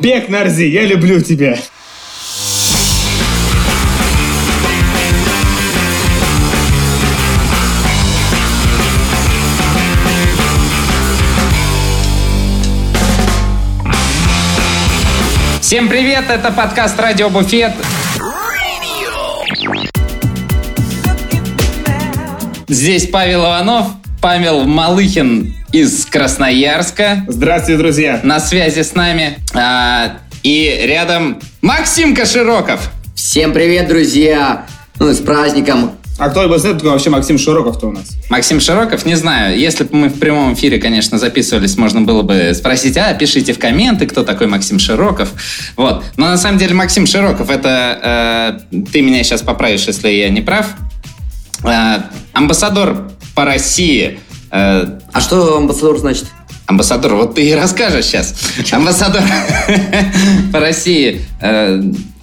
Бег Нарзи, я люблю тебя. Всем привет, это подкаст Радио Буфет. Здесь Павел Иванов, Павел Малыхин из Красноярска. Здравствуйте, друзья. На связи с нами. А, и рядом Максим Кашироков. Всем привет, друзья! Ну, с праздником! А кто бы знает, кто вообще Максим Широков-то у нас? Максим Широков, не знаю. Если бы мы в прямом эфире, конечно, записывались, можно было бы спросить, а, пишите в комменты, кто такой Максим Широков. Вот. Но на самом деле Максим Широков, это... Э, ты меня сейчас поправишь, если я не прав. Э, амбассадор по России. Э, а что амбассадор значит? Амбассадор, вот ты и расскажешь сейчас. Амбассадор по России. Э,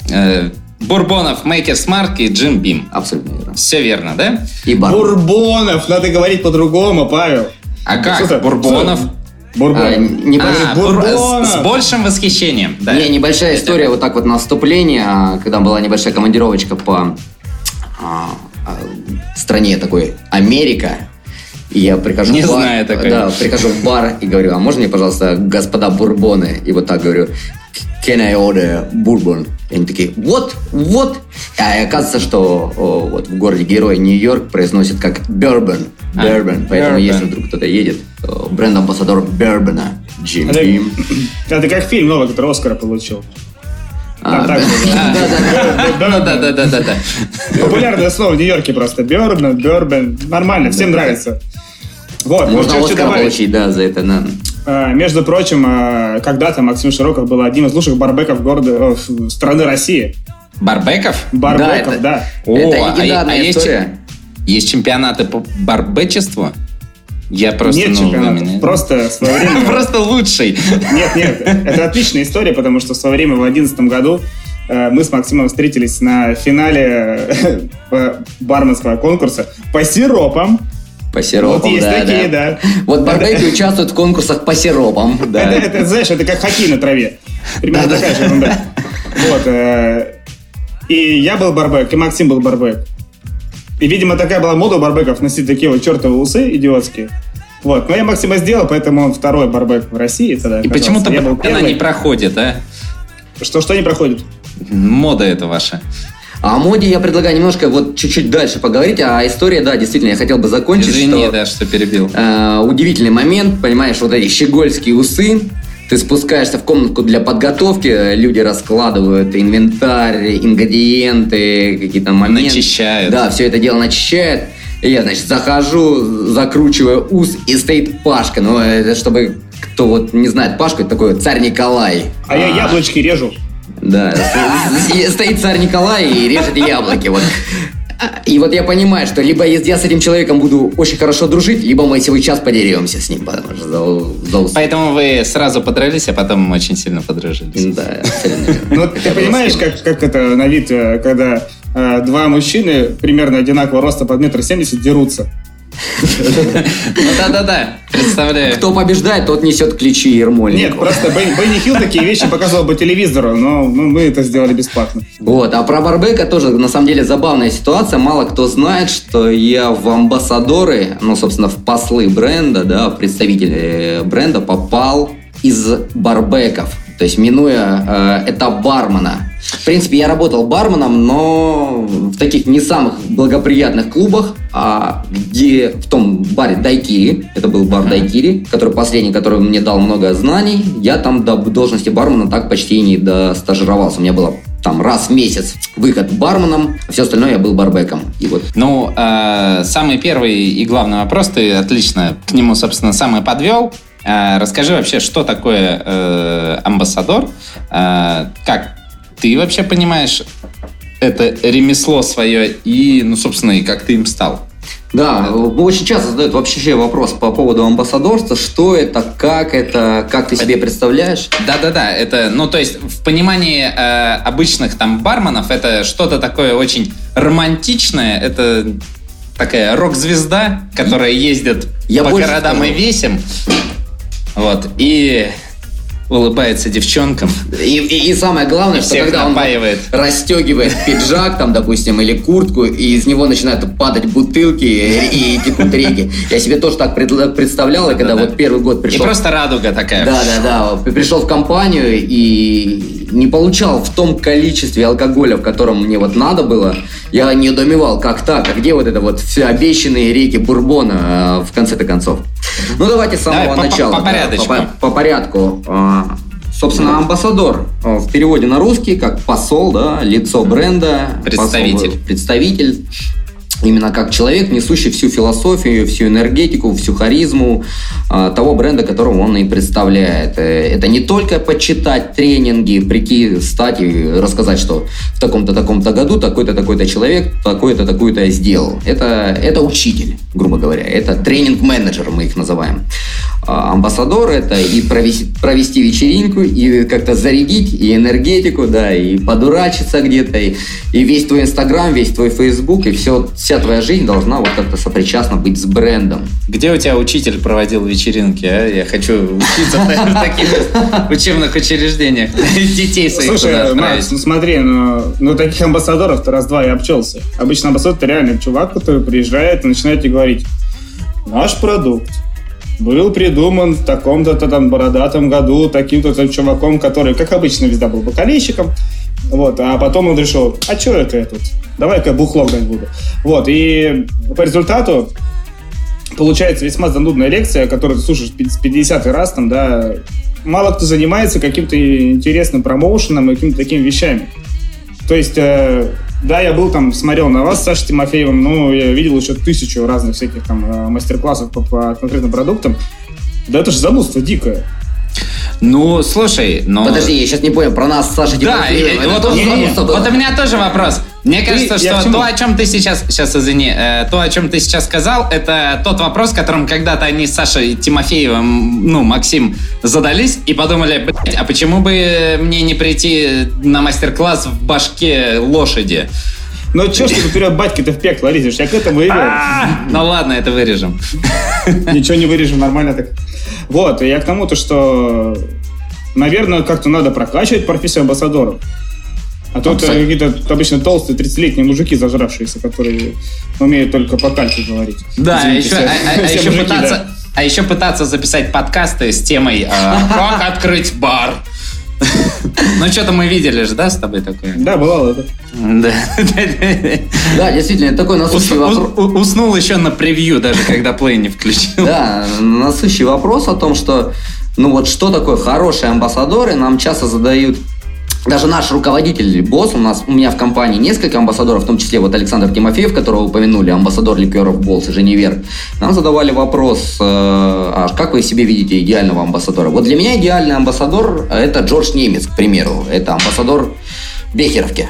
э, Бурбонов, Maker's Mark и Jim Beam. Абсолютно верно. Все верно, да? И бар. Бурбонов, надо говорить по-другому, Павел. А как? Что Бурбонов? Бурбон. А, небольш... а, Бурбонов. С, с большим восхищением. Да. Не, небольшая история, вот так вот на вступление, а, когда была небольшая командировочка по а, а, стране такой Америка, и я прихожу Не в бар, знаю такой. Да, прихожу в бар и говорю, а можно мне, пожалуйста, господа бурбоны? И вот так говорю, can I order bourbon? И они такие, вот, вот. А оказывается, что о, вот в городе Герой Нью-Йорк произносит как bourbon, а, bourbon. А, Поэтому bourbon. если вдруг кто-то едет, бренд-амбассадор Бербена, Джим это, Бим. Это как фильм новый, который Оскара получил. А, да, да, да, да, да. Популярное слово в Нью-Йорке просто. Бербен, Бербен. Нормально, всем нравится. Вот, можно Оскар получить, да, за это. А, между прочим, а, когда-то Максим Широков был одним из лучших барбеков города, страны России. Барбеков? Барбеков, да. Это, да. О, это легендарная а, история. Есть, есть чемпионаты по барбечеству? Я просто, нет ну, чемпионата, меня... просто в свое время... Просто лучший. Нет, нет, это отличная история, потому что в свое время, в 2011 году, э, мы с Максимом встретились на финале э, барменского конкурса по сиропам. По сиропам, вот есть да, такие, да. да. Вот барбеки участвуют в конкурсах по сиропам. Да. Это, это, знаешь, это как хоккей на траве. Примерно такая же ерунда. Вот. Э, и я был барбек, и Максим был барбек. И, видимо, такая была мода у барбеков носить такие вот чертовы усы идиотские. Вот. Но я Максима сделал, поэтому он второй барбек в России тогда. И почему-то она не проходит, а? Что, что не проходит? Мода это ваша. А о моде я предлагаю немножко вот чуть-чуть дальше поговорить. А история, да, действительно, я хотел бы закончить. Извини, что, да, что перебил. Э, удивительный момент, понимаешь, вот эти щегольские усы. Ты спускаешься в комнатку для подготовки, люди раскладывают инвентарь, ингредиенты, какие-то моменты. Начищают. Да, все это дело начищают. И я, значит, захожу, закручиваю ус, и стоит Пашка. Ну, это чтобы кто вот не знает Пашку, это такой царь Николай. А, а я яблочки режу. Да, стоит царь Николай и режет яблоки. Вот. И вот я понимаю, что либо я с этим человеком буду очень хорошо дружить, либо мы сейчас подеремся с ним, потому что за, за Поэтому вы сразу подрались, а потом очень сильно подружились. Да, Ну, ты понимаешь, как, как это на вид, э, когда э, два мужчины примерно одинакового роста под метр семьдесят дерутся? Да-да-да, представляю. Кто побеждает, тот несет ключи Ермольнику. Нет, просто Бенни Хилл такие вещи показывал по телевизору, но мы это сделали бесплатно. Вот, а про Барбека тоже, на самом деле, забавная ситуация. Мало кто знает, что я в амбассадоры, ну, собственно, в послы бренда, да, в представители бренда попал из барбеков. То есть, минуя э, этап бармена. В принципе, я работал барменом, но в таких не самых благоприятных клубах, а где в том баре Дайкири, это был бар Дайкири, который последний, который мне дал много знаний, я там до должности бармена так почти и не достажировался. У меня было там раз в месяц выход барменом, а все остальное я был барбеком. И вот. Ну, э, самый первый и главный вопрос, ты отлично к нему, собственно, самый подвел. Э, расскажи вообще, что такое э, амбассадор, э, как ты вообще понимаешь это ремесло свое и, ну, собственно, и как ты им стал? Да, очень часто задают вообще вопрос по поводу амбассадорства, что это, как это, как ты себе представляешь? Да-да-да, это, ну, то есть в понимании э, обычных там барменов это что-то такое очень романтичное, это такая рок-звезда, которая ездит Я по городам скажу. и весим, вот, и улыбается девчонкам. И, и, и самое главное, что Всех когда напаивает. он расстегивает пиджак, там, допустим, или куртку, и из него начинают падать бутылки и, и текут реки. Я себе тоже так пред- представлял, и когда вот первый год И пришел... просто радуга такая. Да, да, да. Пришел в компанию и не получал в том количестве алкоголя, в котором мне вот надо было. Я не недоумевал, как так, а где вот это вот все обещанные реки бурбона э, в конце-то концов. Ну давайте с самого Давай по- по- начала. по да, порядочку. по, по порядку. А, Собственно, амбассадор э, в переводе на русский как посол, да, лицо бренда, Представитель. посол, представитель. Именно как человек, несущий всю философию, всю энергетику, всю харизму э, того бренда, которого он и представляет. Э, Это не только почитать тренинги, прийти, стать и рассказать, что в таком-то, таком-то году такой-то, такой-то человек такой-то, такой-то сделал. Это, это учитель, грубо говоря. Это тренинг-менеджер, мы их называем. А Амбассадор это и провести, провести вечеринку, и как-то зарядить, и энергетику, да, и подурачиться где-то, и, и весь твой Инстаграм, весь твой Фейсбук, и все, вся твоя жизнь должна вот как-то сопричастна быть с брендом. Где у тебя учитель проводил вечеринки, а? Я хочу учиться в таких учебных учреждениях. Детей своих Слушай. Макс, ну смотри, ну, ну таких амбассадоров-то раз-два я обчелся. Обычно амбассадор это реально чувак, который приезжает и начинает тебе говорить, наш продукт был придуман в таком-то там бородатом году таким-то чуваком, который, как обычно, везде был бокалейщиком. Вот, а потом он решил, а что это я тут? Давай-ка бухло гнать буду. Вот, и по результату получается весьма занудная лекция, которую ты слушаешь 50 раз, там, да, мало кто занимается каким-то интересным промоушеном и какими-то такими вещами. То есть, э, да, я был там, смотрел на вас с Тимофеевым, но я видел еще тысячу разных всяких там э, мастер-классов по, по конкретным продуктам. Да это же занудство дикое. Ну, слушай, но... Подожди, я сейчас не понял, про нас Саша Да, и- Тимофеев, и вот, тоже не- не- вот у меня тоже вопрос. Мне кажется, я к что чему? то, о чем ты сейчас, сейчас извини, э, то, о чем ты сейчас сказал, это тот вопрос, которым когда-то они с Сашей Тимофеевым, ну, Максим, задались и подумали, блядь, а почему бы мне не прийти на мастер-класс в башке лошади? Но че ж ты вперед батьки-то в пекло лезешь? Я к этому и. А, Ну ладно, это вырежем. Ничего не вырежем, нормально так. Вот, и я к тому-то, что, наверное, как-то надо прокачивать профессию амбассадоров. А это Абсолютно. какие-то обычно толстые 30-летние мужики зажравшиеся, которые умеют только по кальке говорить. Да, а Извините, еще, все- а- а- а все еще мужики, пытаться, да. а еще пытаться записать подкасты с темой э, «Как открыть бар». Ну, что-то мы видели же, да, с тобой такое? Да, бывало это. Да. Да, действительно, это такой насущный вопрос. ус- Уснул еще на превью, даже когда плей не включил. Да, насущий вопрос о том, что, ну вот что такое хорошие амбассадоры, нам часто задают даже наш руководитель, босс, у нас, у меня в компании несколько амбассадоров, в том числе вот Александр Тимофеев, которого упомянули, амбассадор ликеров Болс и Женевер, нам задавали вопрос, э, а как вы себе видите идеального амбассадора? Вот для меня идеальный амбассадор – это Джордж Немец, к примеру. Это амбассадор Бехеровки.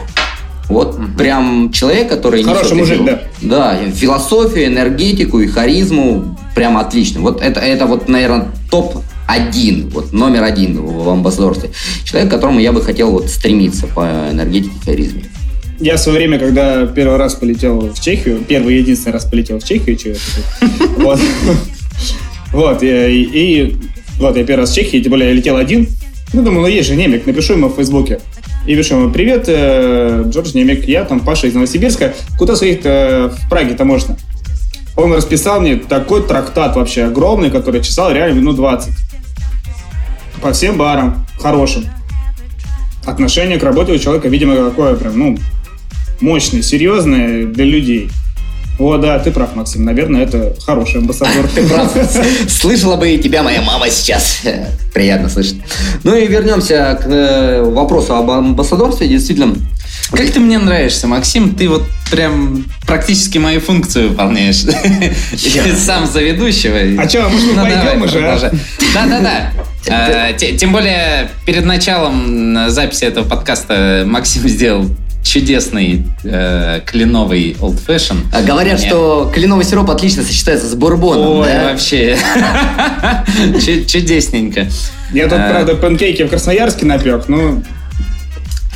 Вот прям человек, который Хороший несет мужик, да. Да, философию, энергетику и харизму прям отлично. Вот это, это вот, наверное, топ один, вот номер один в амбассадорстве. Человек, к которому я бы хотел вот стремиться по энергетике и харизме. Я в свое время, когда первый раз полетел в Чехию, первый и единственный раз полетел в Чехию, вот, вот, и, и- вот я первый раз в Чехии, тем более я летел один, ну, думаю, ну, есть же Немик, напишу ему в Фейсбуке. И пишу ему, привет, э, Джордж Немик, я там Паша из Новосибирска, куда съездить-то в Праге-то можно? Он расписал мне такой трактат вообще огромный, который чесал реально минут 20. По всем барам, хорошим. Отношение к работе у человека, видимо, какое прям, ну, мощное, серьезное для людей. О, да, ты прав, Максим. Наверное, это хороший амбассадор. Ты прав. Слышала бы и тебя моя мама сейчас. Приятно слышать. Ну и вернемся к э, вопросу об амбассадорстве. Действительно, Как ты мне нравишься, Максим, ты вот прям практически мою функцию выполняешь. Сам за ведущего. А чё, может, мы Ну, пойдем уже, а? Да-да-да. Э, те- Тем более, перед началом э, записи этого подкаста Максим сделал чудесный э, кленовый old fashion. а говорят, Мне- что кленовый сироп отлично сочетается с бурбоном. Ой, да? вообще. Чу- Чудесненько. Я тут, Э, правда, панкейки в Красноярске напек, ну,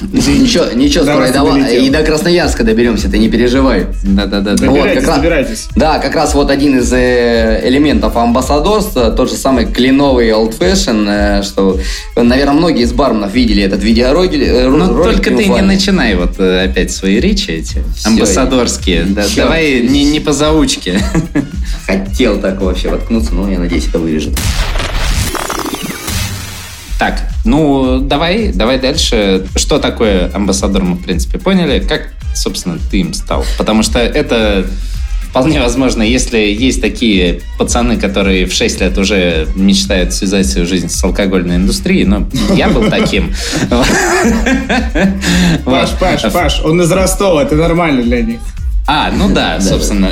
Ничего, ничего, скоро и до, и до Красноярска доберемся, ты не переживай. Да-да-да. Вот, Добирайтесь, как раз-. Да, как раз вот один из э, элементов амбассадорства, тот же самый кленовый old fashion, э, что, наверное, многие из барменов видели этот видеоролик. э, Ну, ролик только ты не начинай вот э, опять свои речи эти, амбассадорские. Да, давай не, не по заучке. Хотел так вообще воткнуться, но я надеюсь, это вырежет. Так, ну давай, давай дальше. Что такое амбассадор, мы в принципе поняли. Как, собственно, ты им стал? Потому что это вполне возможно, если есть такие пацаны, которые в 6 лет уже мечтают связать свою жизнь с алкогольной индустрией, но я был таким. Паш, Паш, Паш, он из Ростова, это нормально для них. А, ну да, собственно.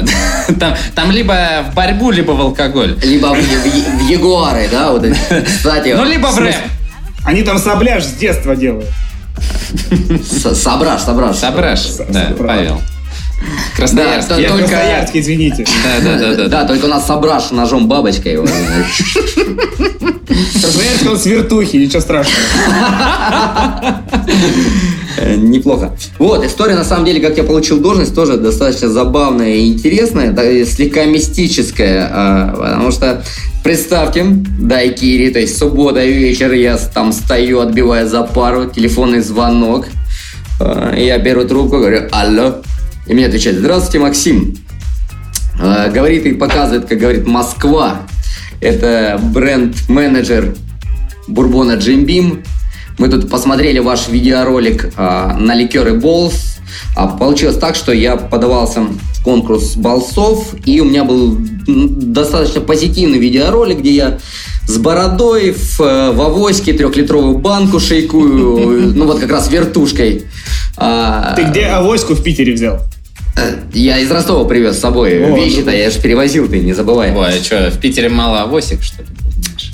Там, там либо в борьбу, либо в алкоголь. Либо в, в- в Ягуары, да, вот эти. Кстати, Ну, либо в рэп. Они там сабляж с детства делают. Сображ, сображ. Сображ, да. Павел. Красноярск. Да, Я то- Я Только- Красноярский, извините. Да, да, да, да. Да, только у нас сображ ножом бабочкой. вот. Красноярск, он с вертухи, ничего страшного. Э, Неплохо. Вот, история, на самом деле, как я получил должность, тоже достаточно забавная и интересная, да, и слегка мистическая, а, потому что, представьте, дайкири, то есть суббота вечер, я там стою, отбивая за пару, телефонный звонок, А, я беру трубку, говорю, алло, и мне отвечает, здравствуйте, Максим. А, Говорит и показывает, как говорит, Москва. Это бренд-менеджер бурбона Джим Бим. Мы тут посмотрели ваш видеоролик а, на ликеры Болс. А получилось так, что я подавался в конкурс болсов, и у меня был достаточно позитивный видеоролик, где я с бородой в, э, в авоське трехлитровую банку шейкую, ну вот как раз вертушкой. А, Ты где авоську в Питере взял? э, Я из Ростова привез с собой вещи-то, ну. я же перевозил, ты не забывай. Ой, а что, в Питере мало авосик, что ли?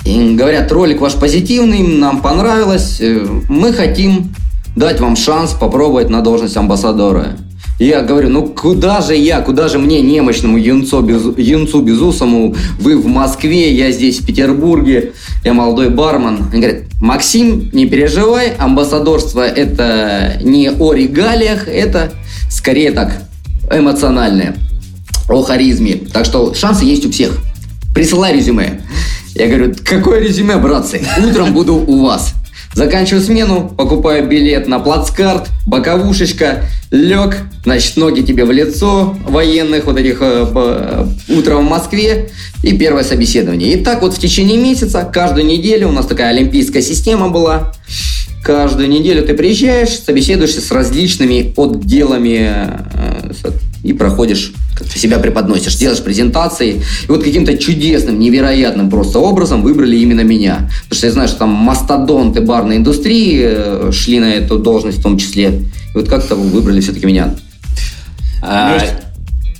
И говорят, ролик ваш позитивный, нам понравилось, э, мы хотим дать вам шанс попробовать на должность амбассадора. Я говорю, ну куда же я, куда же мне, немощному юнцу, без, юнцу безусому, вы в Москве, я здесь в Петербурге, я молодой бармен. Они говорят, Максим, не переживай, амбассадорство это не о регалиях, это скорее так, эмоциональное, о харизме. Так что шансы есть у всех. Присылай резюме. Я говорю, какое резюме, братцы? Утром буду у вас. Заканчиваю смену, покупаю билет на плацкарт, боковушечка, лег, значит, ноги тебе в лицо военных, вот этих э, по- утром в Москве, и первое собеседование. И так вот в течение месяца, каждую неделю, у нас такая олимпийская система была, каждую неделю ты приезжаешь, собеседуешься с различными отделами э, и проходишь, себя преподносишь, делаешь презентации. И вот каким-то чудесным, невероятным просто образом выбрали именно меня. Потому что я знаю, что там мастодонты барной индустрии э, шли на эту должность в том числе. И вот как-то выбрали все-таки меня. А,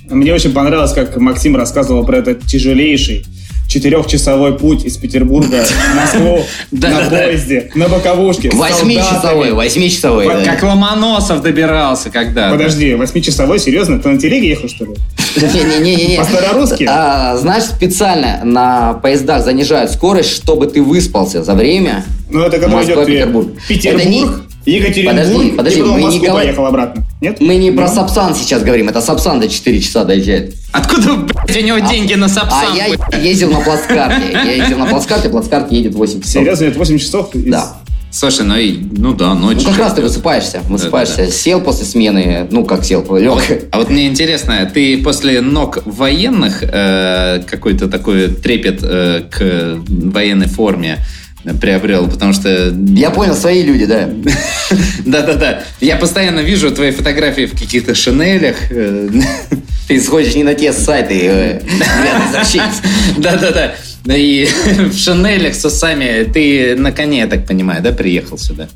Мне очень понравилось, как Максим рассказывал про этот тяжелейший четырехчасовой путь из Петербурга в Москву на поезде, на боковушке. Восьмичасовой, восьмичасовой. Как Ломоносов добирался когда Подожди, восьмичасовой, серьезно? Ты на телеге ехал, что ли? Не-не-не-не. По-старорусски? А, знаешь, специально на поездах занижают скорость, чтобы ты выспался за время. Ну, это когда идет Петербург. Петербург, не- Екатеринбург, Подожди, подожди, и потом мы в не Москву говорим- поехал обратно. Нет? Мы не про Ну. Сапсан сейчас говорим, это Сапсан до 4 часа доезжает. Откуда, блядь, у него деньги на А Сапсан? я блядь? ездил на плацкарте. Я ездил на плацкарте, плацкарт едет 8 часов. Серьезно, это 8 часов? из- Да. Слушай, ну, и, ну да, Ну ночью. как раз ты высыпаешься, высыпаешься. Да-да-да. Сел после смены, ну как сел, лег. А вот мне интересно, ты после ног военных э, какой-то такой трепет э, к военной форме приобрел, потому что... Я понял, свои люди, да. Да-да-да. Я постоянно вижу твои фотографии в каких-то шинелях. э, Ты сходишь не на те сайты, э. Да-да-да. И в шинелях с усами. Ты на коне, я так понимаю, да, приехал сюда?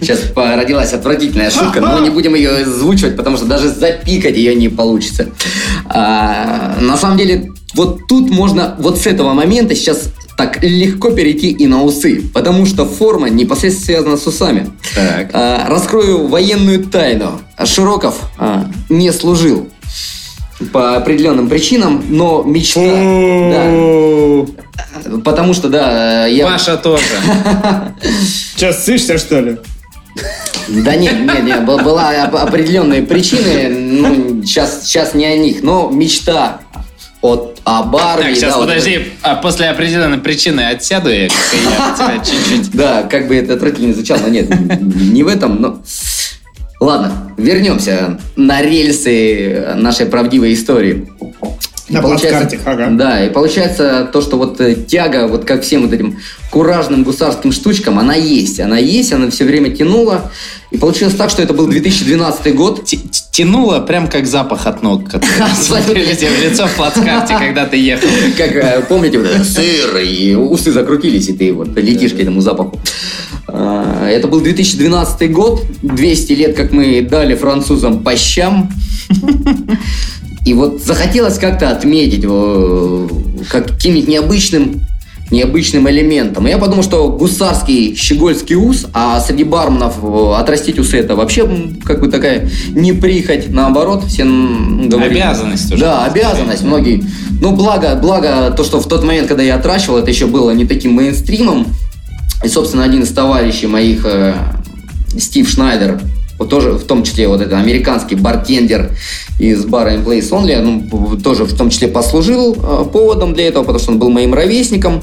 Сейчас родилась отвратительная шутка, но не будем ее озвучивать, потому что даже запикать ее не получится. А, на самом деле, вот тут можно, вот с этого момента сейчас так легко перейти и на усы, потому что форма непосредственно связана с усами. Так. А, раскрою военную тайну. Широков а, не служил по определенным причинам, но мечта... Да. Потому что, да, я... Паша тоже. Сейчас сышься, что ли? Да нет, нет, нет, была определенные причины, ну, сейчас, сейчас не о них, но мечта от о Барби. Так, сейчас да, подожди, вот, а после определенной причины отсяду я, я тебя чуть-чуть. Да, как бы это отвратительно звучало, но нет, не в этом, но... Ладно, вернемся на рельсы нашей правдивой истории. На плацкарте, ага. Да, и получается то, что вот э, тяга вот как всем вот этим куражным гусарским штучкам, она есть. Она есть, она все время тянула. И получилось так, что это был 2012 год. Тянуло прям как запах от ног, который смотрели тебе в лицо в плацкарте, когда ты ехал. Как, э, помните, вот сыр, и усы закрутились, и ты вот летишь к этому запаху. А, это был 2012 год, 200 лет, как мы дали французам по щам. И вот захотелось как-то отметить каким-нибудь необычным необычным элементом. И я подумал, что гусарский щегольский ус, а среди барменов э, отрастить усы это вообще как бы такая не прихоть, наоборот, все говорили. Обязанность уже. Да, обязанность. Многие. Ну, благо, благо то, что в тот момент, когда я отращивал, это еще было не таким мейнстримом. И, собственно, один из товарищей моих, э, Стив Шнайдер, вот тоже в том числе вот этот американский бартендер из бара In Place Only, ну, тоже в том числе послужил э, поводом для этого, потому что он был моим ровесником.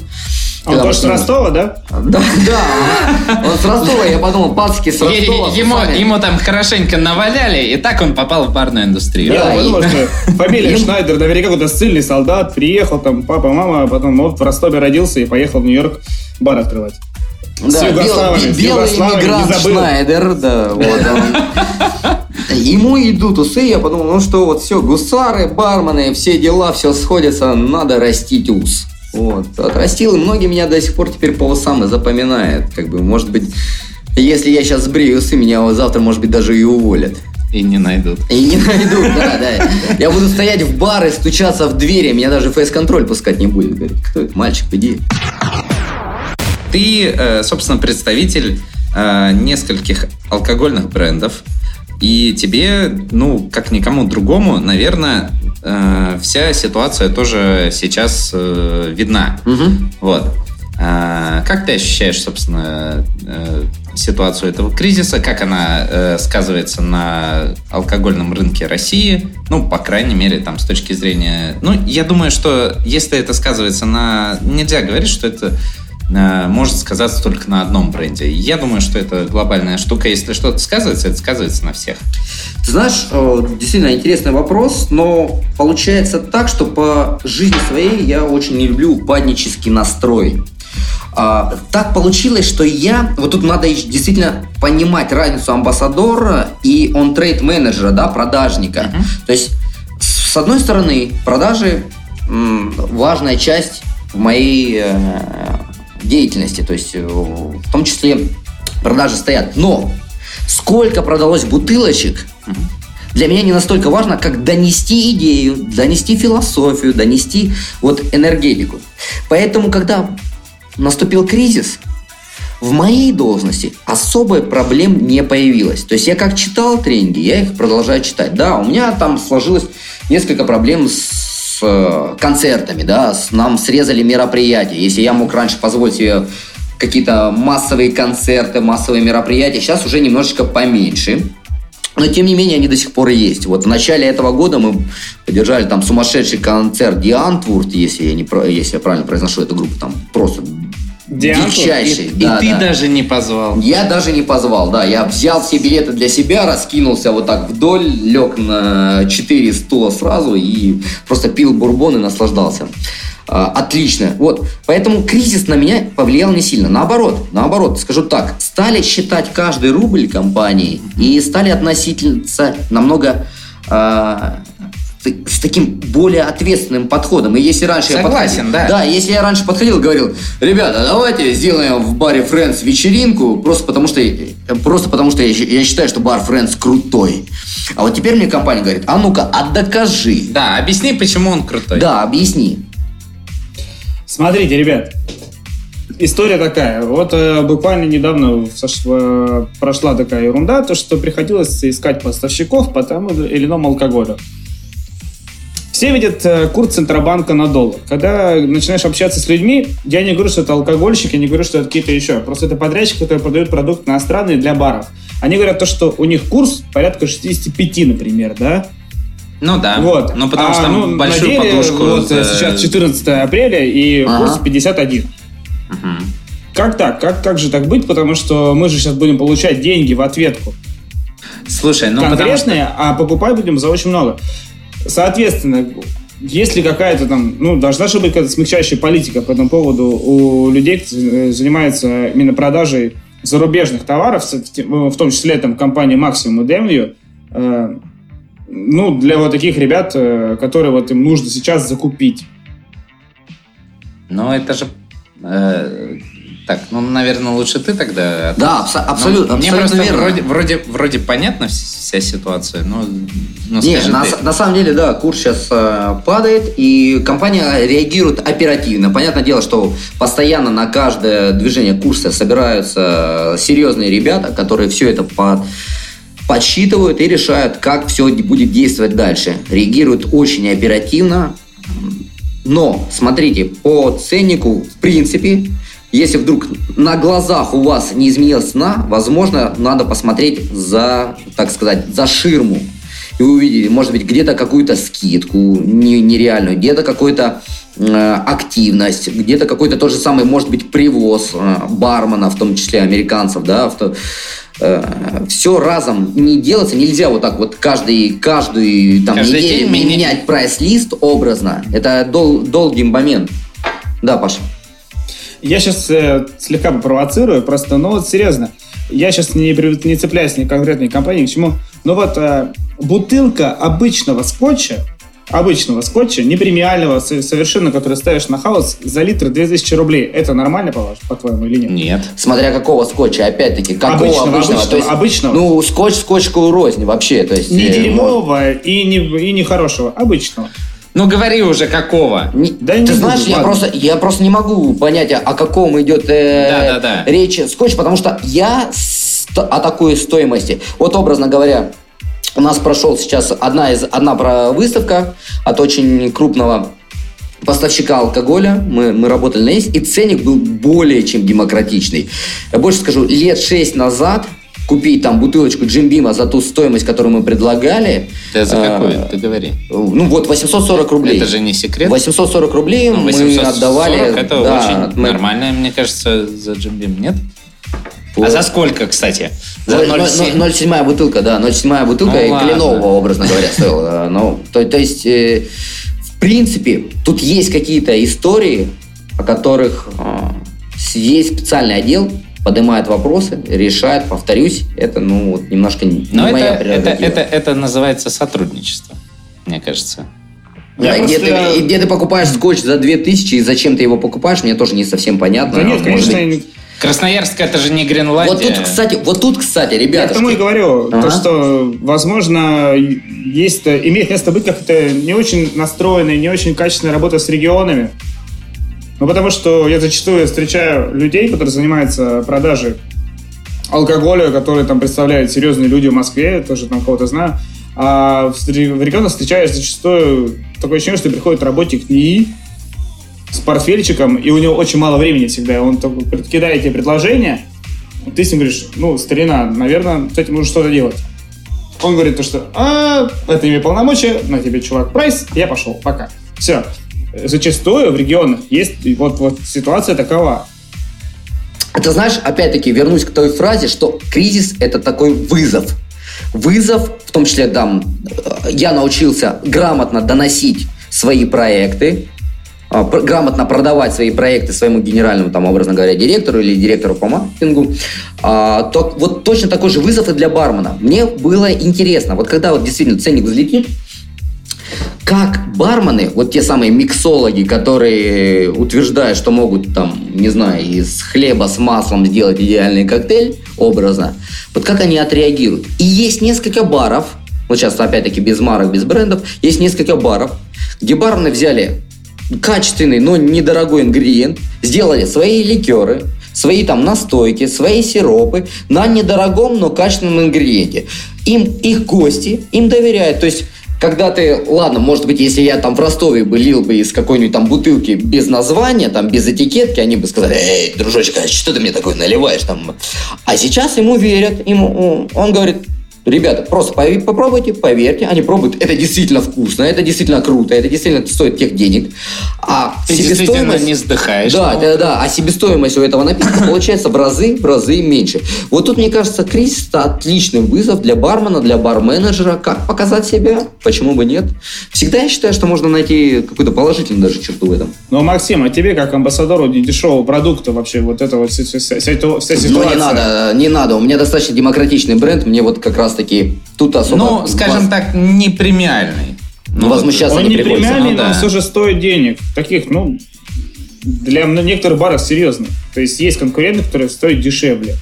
Он Когда тоже с Ростова, да? Да, да. Он с Ростова, я подумал, пацки с Ростова. Ему, ему там хорошенько наваляли, и так он попал в барную индустрию. Да, я подумал, что фамилия Шнайдер, наверняка какой-то ссыльный солдат, приехал там папа, мама, а потом вот в Ростове родился и поехал в Нью-Йорк бар открывать. Да, бел, белый иммигрант Шнайдер, да, вот он. Ему идут усы, я подумал, ну что, вот все, гусары, бармены, все дела, все сходится, надо растить ус. Вот, отрастил, и многие меня до сих пор теперь по усам и запоминают. Как бы, может быть, если я сейчас сбрею усы, меня завтра, может быть, даже и уволят. И не найдут. И не найдут, да, да. Я буду стоять в баре, стучаться в двери, меня даже фейс-контроль пускать не будет. Говорит, кто это, мальчик, иди. Ты, э, собственно, представитель э, нескольких алкогольных брендов, и тебе, ну, как никому другому, наверное, э, вся ситуация тоже сейчас видна. Угу. Вот. Как ты ощущаешь, собственно, ситуацию этого кризиса, как она сказывается на алкогольном рынке России, ну, по крайней мере, там, с точки зрения... Ну, я думаю, что если это сказывается на... Нельзя говорить, что это может сказаться только на одном бренде. Я думаю, что это глобальная штука. Если что-то сказывается, это сказывается на всех. Ты знаешь, э, действительно интересный вопрос, но получается так, что по жизни своей я очень не люблю упаднический настрой. А, так получилось, что я, вот тут надо действительно понимать разницу амбассадора и он-трейд менеджера, да, продажника. Uh-huh. То есть, с одной стороны, продажи важная часть в моей э, деятельности, то есть э, в том числе продажи стоят. Но сколько продалось бутылочек, для меня не настолько важно, как донести идею, донести философию, донести вот энергетику. Поэтому, когда наступил кризис, в моей должности особой проблем не появилось. То есть я как читал тренинги, я их продолжаю читать. Да, у меня там сложилось несколько проблем с Э, концертами, да, нам срезали мероприятия. Если я мог раньше позволить себе какие-то массовые концерты, массовые мероприятия, сейчас уже немножечко поменьше. Но тем не менее они до сих пор есть. Вот в начале этого года мы поддержали там сумасшедший концерт Диантвурт, если я, если я правильно произношу эту группу, там просто Дичайший. И, да, и ты да. даже не позвал. Я даже не позвал, да. Я взял все билеты для себя, раскинулся вот так вдоль, лег на 4 стула сразу и просто пил бурбон и наслаждался. А, отлично. Вот. Поэтому кризис на меня повлиял не сильно. Наоборот, наоборот, скажу так. Стали считать каждый рубль компании и стали относиться намного а, с таким более ответственным подходом. И если раньше Согласен, я подходил, да. Да, если я раньше подходил и говорил, ребята, давайте сделаем в баре Friends вечеринку, просто потому что, просто потому что я, я считаю, что бар Friends крутой. А вот теперь мне компания говорит, а ну-ка, а докажи. Да, объясни, почему он крутой. Да, объясни. Смотрите, ребят, история такая. Вот э, буквально недавно сошла, прошла такая ерунда, то что приходилось искать поставщиков по тому или иному алкоголю. Все видят э, курс Центробанка на доллар. Когда начинаешь общаться с людьми, я не говорю, что это алкогольщики, я не говорю, что это какие-то еще. Просто это подрядчики, которые продают продукты иностранные для баров. Они говорят то, что у них курс порядка 65, например, да? Ну да. Вот. Ну потому А, что там ну, большую деле, подушку... Вот, за- сейчас 14 апреля и Ага. курс 51. Мгм. Как так? Как, как же так быть? Потому что мы же сейчас будем получать деньги в ответку. Слушай, ну потому что... конкретные, а покупать будем за очень много. Соответственно, если какая-то там, ну, должна же быть какая-то смягчающая политика по этому поводу у людей, кто э, занимается именно продажей зарубежных товаров, с- в том числе там компания Maximum и Demview, э, ну, для вот таких ребят, э, которые вот им нужно сейчас закупить. Ну это же... э, Так, ну, наверное, лучше ты тогда... Да, абсо- Ну, абсолютно, Мне абсолютно просто верно. вроде, вроде, вроде понятна вс- вся ситуация, но... Ну, Не, на, ты. на самом деле, да, курс сейчас э, падает, и компания реагирует оперативно. Понятное дело, что постоянно на каждое движение курса собираются серьезные ребята, которые все это по- подсчитывают и решают, как все будет действовать дальше. Реагируют очень оперативно. Но, смотрите, по ценнику, в принципе, если вдруг на глазах у вас не изменилась цена, возможно, надо посмотреть за, так сказать, за ширму. И вы увидели, может быть, где-то какую-то скидку не- нереальную, где-то какую-то э, активность, где-то какой-то тот же самый, может быть, привоз э, бармена, в том числе американцев, да, все разом не делается, нельзя вот так вот каждый, каждую там, Каждый неделю день менять. менять прайс-лист образно. Это дол- долгий момент. Да, Паша. Я сейчас слегка попровоцирую, просто, ну вот серьезно, я сейчас не, не цепляюсь ни к конкретной компании, к чему. Но вот э, бутылка обычного скотча, обычного скотча, не премиального, со- совершенно, который ставишь на хаус, за литр 2000 рублей. Это нормально, по- по-твоему, или нет? Нет. Смотря какого скотча, опять-таки, какого Обычного, обычного. обычного, То есть, обычного. Ну, скотч скотчку рознь вообще. То есть, Не э, дерьмового и не, и не хорошего, обычного. Ну говори уже, какого. Не- Да ты не знаешь, буду, я ладно. просто, я просто не могу понять, о, каком идет э, Да-да-да. речь скотч, потому что я ст- о такой стоимости. Вот образно говоря, у нас прошел сейчас одна из одна про выставка от очень крупного поставщика алкоголя. Мы, мы работали на есть, и ценник был более чем демократичный. Я больше скажу, лет шесть назад купить там бутылочку Джимбима за ту стоимость, которую мы предлагали. Да за э, какую? Ты говори. Ну вот 840 рублей. Это же не секрет. 840 рублей Ну, мы 840 отдавали. это да, очень мы- нормально, мне кажется, за джимбим, нет? по- А за сколько, кстати? За Ноль- ноль- 0,7? ноль- 0,7 бутылка, да, 0,7 бутылка Ну, и ладно. кленового, образно говоря, стоила. Ну, то, то есть, э, в принципе, тут есть какие-то истории, о которых э, с- есть специальный отдел, поднимает вопросы, решает, повторюсь, это, ну, вот немножко не Но не это, моя это, это, это называется сотрудничество, мне кажется. Да, Я и где, просто- ты, где ты покупаешь скотч за 2000, и зачем ты его покупаешь, мне тоже не совсем понятно. Да нет, Может конечно, быть, Красноярск это же не Гренландия. Вот тут, кстати, вот тут, кстати, Я ребята. к тому и говорю, Ага. то, что, возможно, есть, имеет место быть как-то не очень настроенная, не очень качественная работа с регионами. Ну, потому что я зачастую встречаю людей, которые занимаются продажей алкоголя, которые там представляют серьезные люди в Москве, тоже там кого-то знаю. А в ре- в регионах встречаешь зачастую такое ощущение, что приходит работник НИИ с портфельчиком, и у него очень мало времени всегда. Он кидает тебе предложение, ты с ним говоришь, ну, старина, наверное, с этим нужно что-то делать. Он говорит то, что а, это имеет полномочия, на тебе, чувак, прайс, я пошел, пока. Все. Зачастую в регионах есть вот, вот ситуация такова. Это знаешь, опять-таки, вернусь к той фразе, что кризис – это такой вызов. Вызов, в том числе, там, э, я научился грамотно доносить свои проекты, а, грамотно продавать свои проекты своему генеральному, там, образно говоря, директору или директору по маркетингу, а, то вот точно такой же вызов и для бармена. Мне было интересно, вот когда вот действительно ценник взлетит, как бармены, вот те самые миксологи, которые утверждают, что могут там, не знаю, из хлеба с маслом сделать идеальный коктейль, образно, вот как они отреагируют. И есть несколько баров, вот сейчас опять-таки без марок, без брендов, есть несколько баров, где бармены взяли качественный, но недорогой ингредиент, сделали свои ликеры, свои там настойки, свои сиропы на недорогом, но качественном ингредиенте. Им их гости им доверяют. То есть когда ты, ладно, может быть, если я там в Ростове бы лил бы из какой-нибудь там бутылки без названия, там без этикетки, они бы сказали, эй, дружочек, а что ты мне такое наливаешь там? А сейчас ему верят, ему, он говорит, Ребята, просто попробуйте, поверьте, они пробуют. Это действительно вкусно, это действительно круто, это действительно стоит тех денег. А Ты действительно не вздыхаешь. Да, да, да. А себестоимость у этого напитка получается в разы, в разы меньше. Вот тут, мне кажется, кризис – это отличный вызов для бармена, для барменеджера. Как показать себя? Почему бы нет? Всегда я считаю, что можно найти какую-то положительную даже черту в этом. Ну, Максим, а тебе, как амбассадору дешевого продукта вообще, вот это вот вся, вся, вся ситуация? Ну, не надо, не надо. У меня достаточно демократичный бренд. Мне вот как раз таки тут особо... Ну, скажем вас... так, не премиальный. Ну, ну возмущаться он не, не премиальный, ну, да. но все же стоит денег. Таких, ну, для некоторых баров серьезно. То есть есть конкуренты, которые стоят дешевле.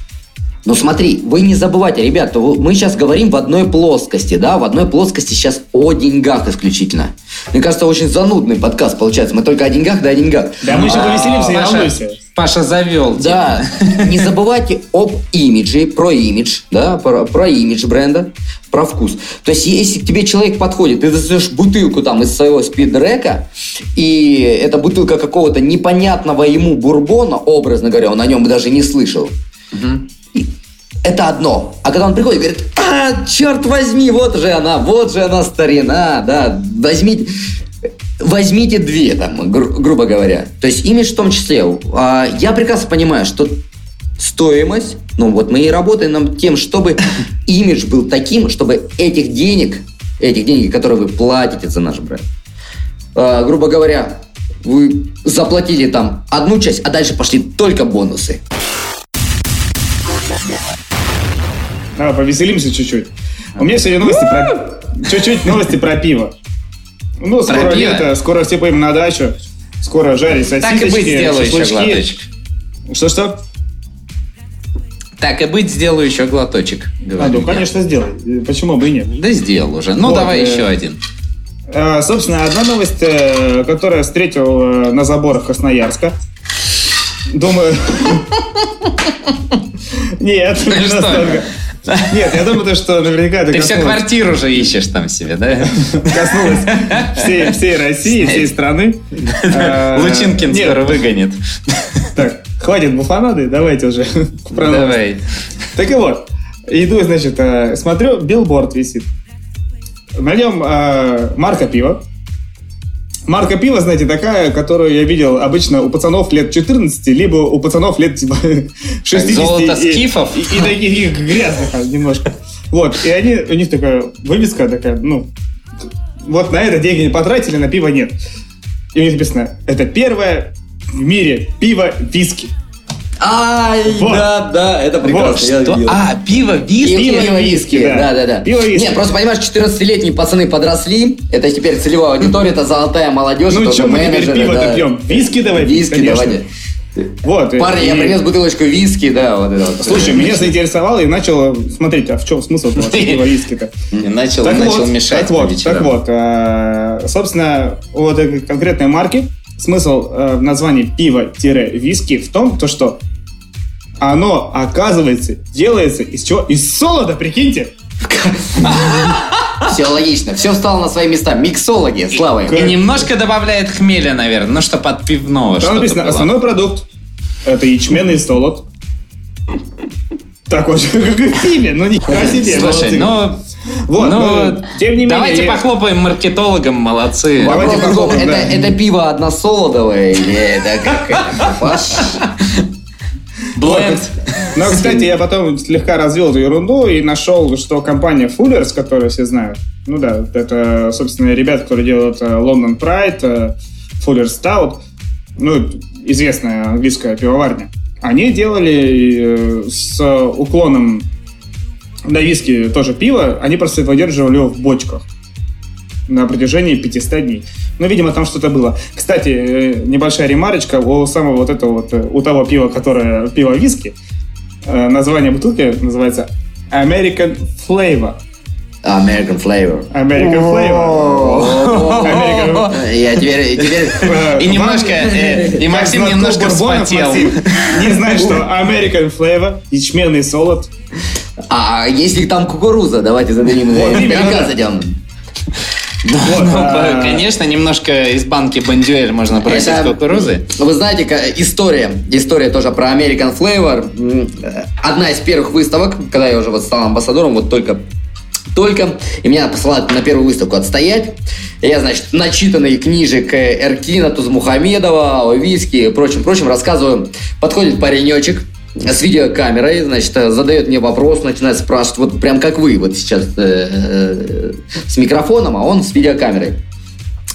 Но смотри, вы не забывайте, ребята, мы сейчас говорим в одной плоскости, да, в одной плоскости сейчас о деньгах исключительно. Мне кажется, очень занудный подкаст получается. Мы только о деньгах, да о деньгах. Да, мы еще повеселимся, не волнуйся. Паша завел. Да. Не забывайте об имидже, про имидж, да, про, про имидж бренда, про вкус. То есть, если к тебе человек подходит, ты достаешь бутылку там из своего спидрека, и это бутылка какого-то непонятного ему бурбона, образно говоря, он о нем даже не слышал. Угу. Это одно. А когда он приходит и говорит, а, черт возьми, вот же она, вот же она старина, да, возьмите возьмите две, там, гру- грубо говоря. То есть имидж в том числе. А, я прекрасно понимаю, что стоимость, ну вот мы и работаем над тем, чтобы имидж был таким, чтобы этих денег, этих денег, которые вы платите за наш бренд, а, грубо говоря, вы заплатили там одну часть, а дальше пошли только бонусы. Давай повеселимся чуть-чуть. У меня сегодня новости про... Чуть-чуть новости про пиво. Ну, скоро лето, скоро все поедем на дачу. Скоро жарить сосисочки, Так и быть, сделаю еще глоточек. Что-что? Так и быть, сделаю еще глоточек. А, ну, конечно, сделай. Почему бы и нет? Да сделал уже. Ну, вот, давай э, еще один. Э, собственно, одна новость, э, которую встретил э, на заборах Красноярска. Думаю... Нет, не настолько. Нет, я думаю, что наверняка это Ты все квартиру уже ищешь там себе, да? Коснулось всей, всей России, всей страны. Лучинкин скоро выгонит. Так, хватит буфанады, давайте уже. Давай. Так и вот, иду, значит, э, смотрю, билборд висит. На нем э, марка пива. Марка пива, знаете, такая, которую я видел обычно у пацанов лет 14, либо у пацанов лет типа 60. Золото скифов? И, и, и таких грязных немножко. Вот, и они, у них такая вывеска такая, ну, вот на это деньги не потратили, на пиво нет. И у них написано, это первое в мире пиво виски. Ай, вот. да, да, это прекрасно. Вот, что? А, пиво, виски? Пиво, пиво виски, да. да, да, да. Пиво виски. Нет, просто понимаешь, 14-летние пацаны подросли, это теперь целевая аудитория, это золотая молодежь, ну, что мы теперь пиво-то да. пьем? Виски давай Виски конечно. давайте. Вот, Парни, и... я принес бутылочку виски, да, вот это вот. Слушай, меня заинтересовало и начал смотреть, а в чем смысл этого виски-то? Начал, так начал вот, мешать так вот, так вот, э, собственно, вот конкретной марки смысл э, в названии пиво-виски в том, то, что оно, оказывается, делается из чего? Из солода, прикиньте! Все логично, все встало на свои места. Миксологи, слава им. И немножко добавляет хмеля, наверное, ну что под пивного. Там написано, было. основной продукт это ячменный солод. Такой же, как и в пиве, но не себе. Слушай, ну... Вот, ну, но, тем не менее... Давайте я... похлопаем маркетологам, молодцы. Давайте похлопаем, это, да. это пиво односолодовое или это как Бленд. Но, кстати, я потом слегка развел эту ерунду и нашел, что компания Fullers, которую все знают, ну да, это, собственно, ребята, которые делают э, London Pride, э, Fullers Stout, ну, известная английская пивоварня, они делали э, с уклоном на виски тоже пиво, они просто выдерживали его в бочках на протяжении 500 дней. Ну, видимо, там что-то было. Кстати, э, небольшая ремарочка у самого вот этого вот, э, у того пива, которое пиво виски, э, название бутылки называется American Flavor. American Flavor. American Flavor. Я теперь... И немножко... И Максим немножко вспотел. Не знает, что American Flavor, ячменный солод. А если там кукуруза, давайте зададим. Наверняка зайдем. Вот, ну, а... Конечно, немножко из банки Бондюэль можно бросить Это, кукурузы. Вы знаете, история, история тоже про American Flavor. Одна из первых выставок, когда я уже вот стал амбассадором, вот только только, и меня посылают на первую выставку отстоять. Я, значит, начитанный книжек Эркина, Тузмухамедова, Виски и прочим, прочим рассказываю. Подходит паренечек, с видеокамерой, значит, задает мне вопрос, начинает спрашивать, вот прям как вы вот сейчас э, э, с микрофоном, а он с видеокамерой.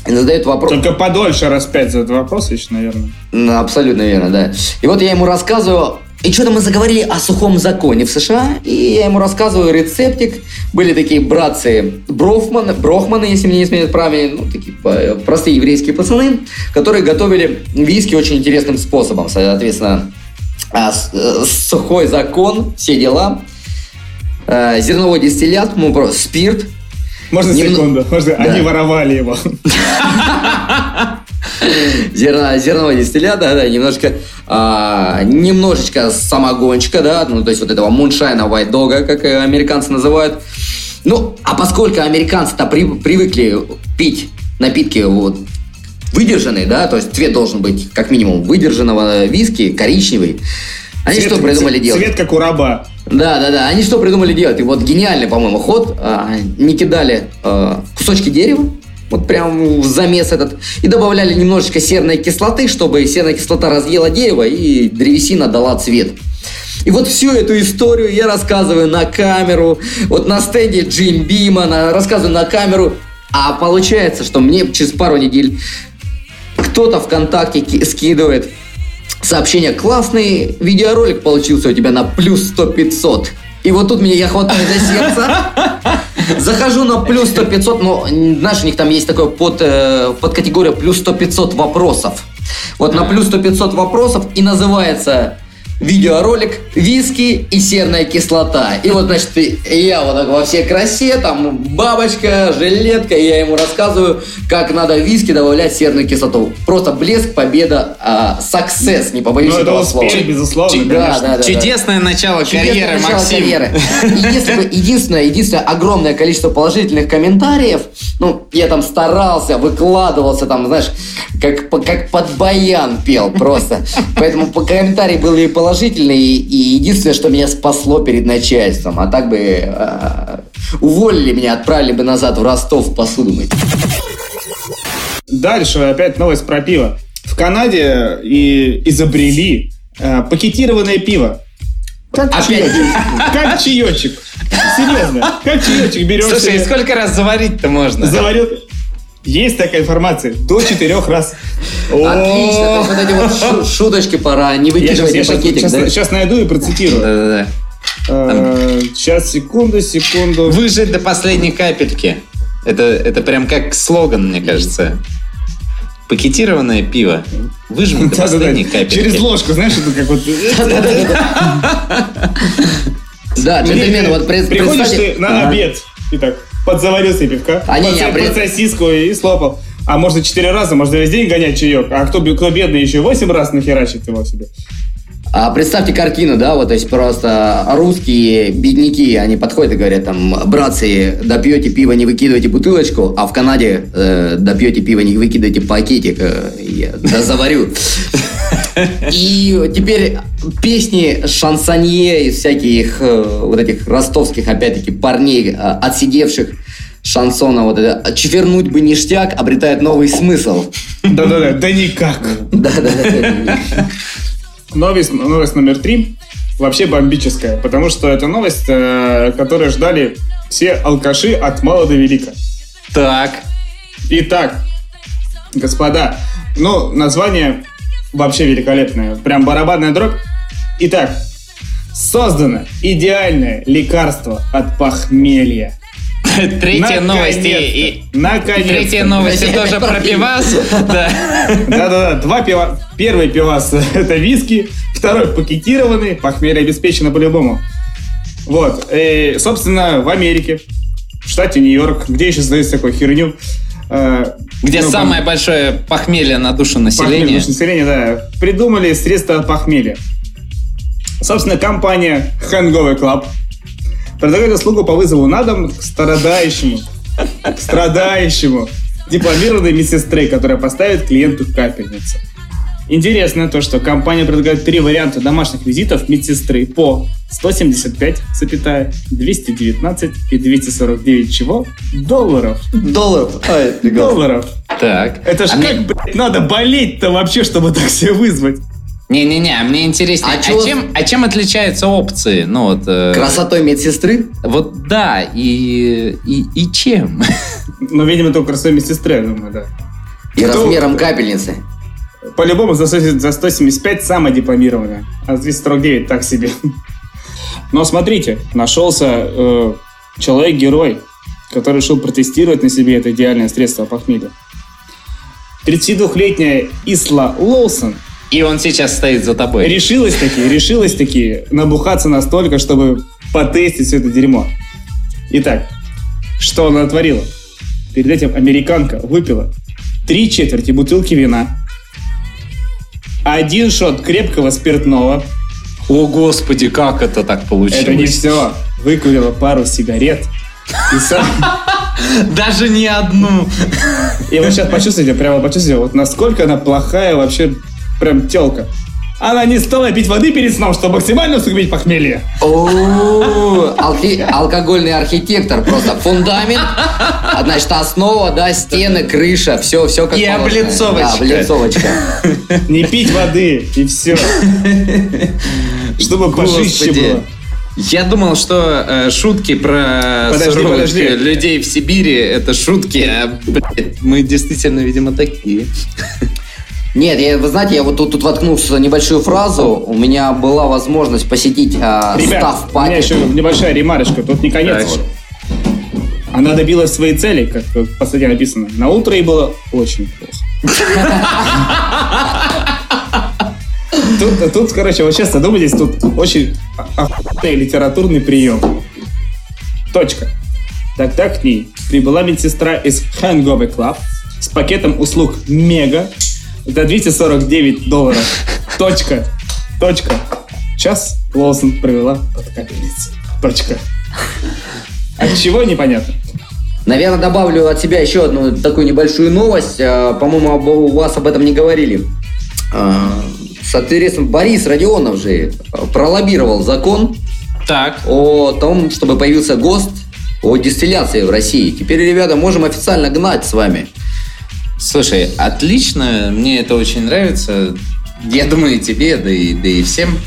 И задает вопрос. Только подольше раз пять за этот вопрос еще, наверное. Ну, абсолютно верно, да. И вот я ему рассказываю, и что-то мы заговорили о сухом законе в США, и я ему рассказываю рецептик. Были такие братцы Брофман, Брохманы, если мне не изменяют правильно, ну, такие простые еврейские пацаны, которые готовили виски очень интересным способом. Соответственно, а, э, сухой закон, все дела. А, зерновой дистиллят, ну, просто спирт. Можно Нем... секунду? Можно... Да. Они воровали его. Зерно, зерновой дистиллят, да, да, немножко, а, немножечко самогончика, да, ну, то есть вот этого муншайна, dog, как американцы называют. Ну, а поскольку американцы-то при, привыкли пить напитки вот выдержанный, да, то есть цвет должен быть как минимум выдержанного виски, коричневый. Они цвет, что придумали цвет, делать? Цвет как у раба. Да, да, да. Они что придумали делать? И вот гениальный, по-моему, ход. А, не кидали а, кусочки дерева, вот прям в замес этот, и добавляли немножечко серной кислоты, чтобы серная кислота разъела дерево и древесина дала цвет. И вот всю эту историю я рассказываю на камеру, вот на стенде Джим Бима, на, рассказываю на камеру, а получается, что мне через пару недель кто-то ВКонтакте скидывает сообщение, классный видеоролик получился у тебя на плюс 100-500. И вот тут меня я хватаю за сердце. Захожу на плюс 100-500, но знаешь, у них там есть такое под, э, под категория плюс 100-500 вопросов. Вот на плюс 100-500 вопросов и называется видеоролик «Виски и серная кислота». И вот, значит, я вот так во всей красе, там бабочка, жилетка, и я ему рассказываю, как надо в виски добавлять серную кислоту. Просто блеск, победа, а, success, не побоюсь ну, этого это слова. успех, безусловно, да, да, да, Чудесное да. начало Чудесное карьеры, начало Максим. карьеры. И если бы единственное, единственное огромное количество положительных комментариев, ну, я там старался, выкладывался, там, знаешь, как, как под баян пел просто. Поэтому по комментарии были положительные положительный, и единственное, что меня спасло перед начальством, а так бы э, уволили меня, отправили бы назад в Ростов посуду мыть. Дальше опять новость про пиво. В Канаде и изобрели э, пакетированное пиво. Как Опять? чаечек. Как чаечек. Серьезно. Как чаечек берешь Слушай, себе... сколько раз заварить-то можно? Заварил... Есть такая информация. До четырех раз. Отлично. То есть вот эти вот шуточки пора. Не выкидывайте пакетик. Сейчас найду и процитирую. Да-да-да. Сейчас, секунду, секунду. Выжить до последней капельки. Это, это прям как слоган, мне кажется. Пакетированное пиво. Выжмем до последней капельки. Через ложку, знаешь, это как вот... Да, джентльмен, вот Приходишь ты на обед и так подзаварил себе пивка, а, не, не, под сосиску и слопал. А можно четыре раза, можно весь день гонять чаек. А кто, кто бедный еще восемь раз нахерачит его себе. А представьте картину, да, вот, то есть просто русские бедняки, они подходят и говорят, там, братцы, допьете пиво, не выкидывайте бутылочку, а в Канаде э, допьете пиво, не выкидывайте пакетик, э, я да, заварю. И теперь песни шансонье из всяких э, вот этих ростовских, опять-таки, парней, э, отсидевших шансона, вот это «Чвернуть бы ништяк» обретает новый смысл. Да-да-да, да никак. Да-да-да. Новость, новость номер три вообще бомбическая, потому что это новость, э, которую ждали все алкаши от мала до велика. Так. Итак, господа, ну, название вообще великолепное. Прям барабанная дробь. Итак, создано идеальное лекарство от похмелья. Третья новость. И, Наконец. Третья новость тоже про пивас. Да-да-да. Два пива. Первый пивас – это виски. Второй – пакетированный. Похмелье обеспечено по-любому. Вот. И, собственно, в Америке, в штате Нью-Йорк, где еще создается такую херню, э, где ну, самое пом... большое похмелье на душу населения. Похмелье на душу населения, да. Придумали средства от похмелья. Собственно, компания Hangover Club предлагает услугу по вызову на дом к страдающему страдающему дипломированной медсестры, которая поставит клиенту капельницу. Интересно то, что компания предлагает три варианта домашних визитов медсестры по 175, 219 и 249 чего? Долларов. Долларов. А, Долларов. Так. Это ж а как, мне... блядь, надо болеть-то вообще, чтобы так себе вызвать? Не-не-не, а мне интереснее, А а, чё- чем, а чем отличаются опции? Ну вот... э, Красотой медсестры? Вот да, и, и, и чем? Ну, видимо, только красотой медсестры, я думаю, да. И Кто- размером капельницы. По-любому за 100 за 175 самая дипломированная, а за 249 так себе. Но смотрите, нашелся э, человек-герой, который решил протестировать на себе это идеальное средство похмелья. 32-летняя Исла Лоусон И он сейчас стоит за тобой. решилась таки, решилась таки набухаться настолько, чтобы потестить все это дерьмо. Итак, что она натворила? Перед этим американка выпила три четверти бутылки вина, один шот крепкого спиртного, О, господи, как это так получилось? это не все, выкурила пару сигарет, и, сам- Даже не одну. и вот сейчас почувствуйте, прямо почувствуйте, вот насколько она плохая вообще прям телка. Она не стала пить воды перед сном, чтобы максимально усугубить похмелье. О, алкогольный архитектор просто фундамент, а, значит основа, да, стены, крыша, все, все как И облицовочка. Да, облицовочка. Не пить воды, и все. Чтобы пожище было. Я думал, что э, шутки про Подожди, суровых подожди. людей в Сибири это шутки, а блядь, мы действительно, видимо, такие. Нет, я, вы знаете, я вот тут, тут воткнулся в небольшую фразу. У меня была возможность посетить а, Ребят, став у меня еще небольшая ремарочка, тут не конец. Так. Она добилась своей цели, как в последнее написано. На утро ей было очень плохо. Тут, тут, короче, вот честно думайтесь, тут очень охуенный литературный прием. Точка. Тогда к ней прибыла медсестра из Hangover Club с пакетом услуг Мега за 249 долларов. Точка. Точка. Час Лоусон провела под капельницей. Точка. От чего непонятно. Наверное, добавлю от себя еще одну такую небольшую новость. А, По-моему, об- у вас об этом не говорили. А, Соответственно, Борис Родионов же а, пролоббировал закон Так. о том, чтобы появился ГОСТ о дистилляции в России. Теперь, ребята, можем официально гнать с вами. Слушай, отлично, мне это очень нравится. Я думаю, и тебе, да и, да и всем.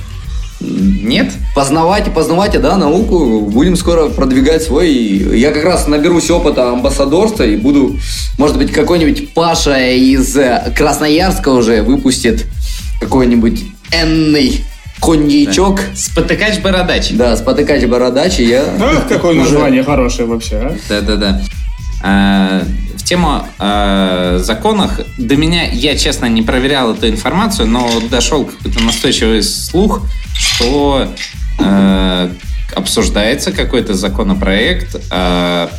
Нет? Познавайте, познавайте, да, науку. Будем скоро продвигать свой. Я как раз наберусь опыта амбассадорства и буду, может быть, какой-нибудь Паша из э, Красноярска уже выпустит какой-нибудь энный коньячок. Спотыкач бородач. Да, спотыкач бородач, я... Ах, какое название хорошее вообще, а? Да-да-да. А, тему о законах до меня, я честно не проверял эту информацию, но дошел какой-то настойчивый слух, что э, обсуждается какой-то законопроект о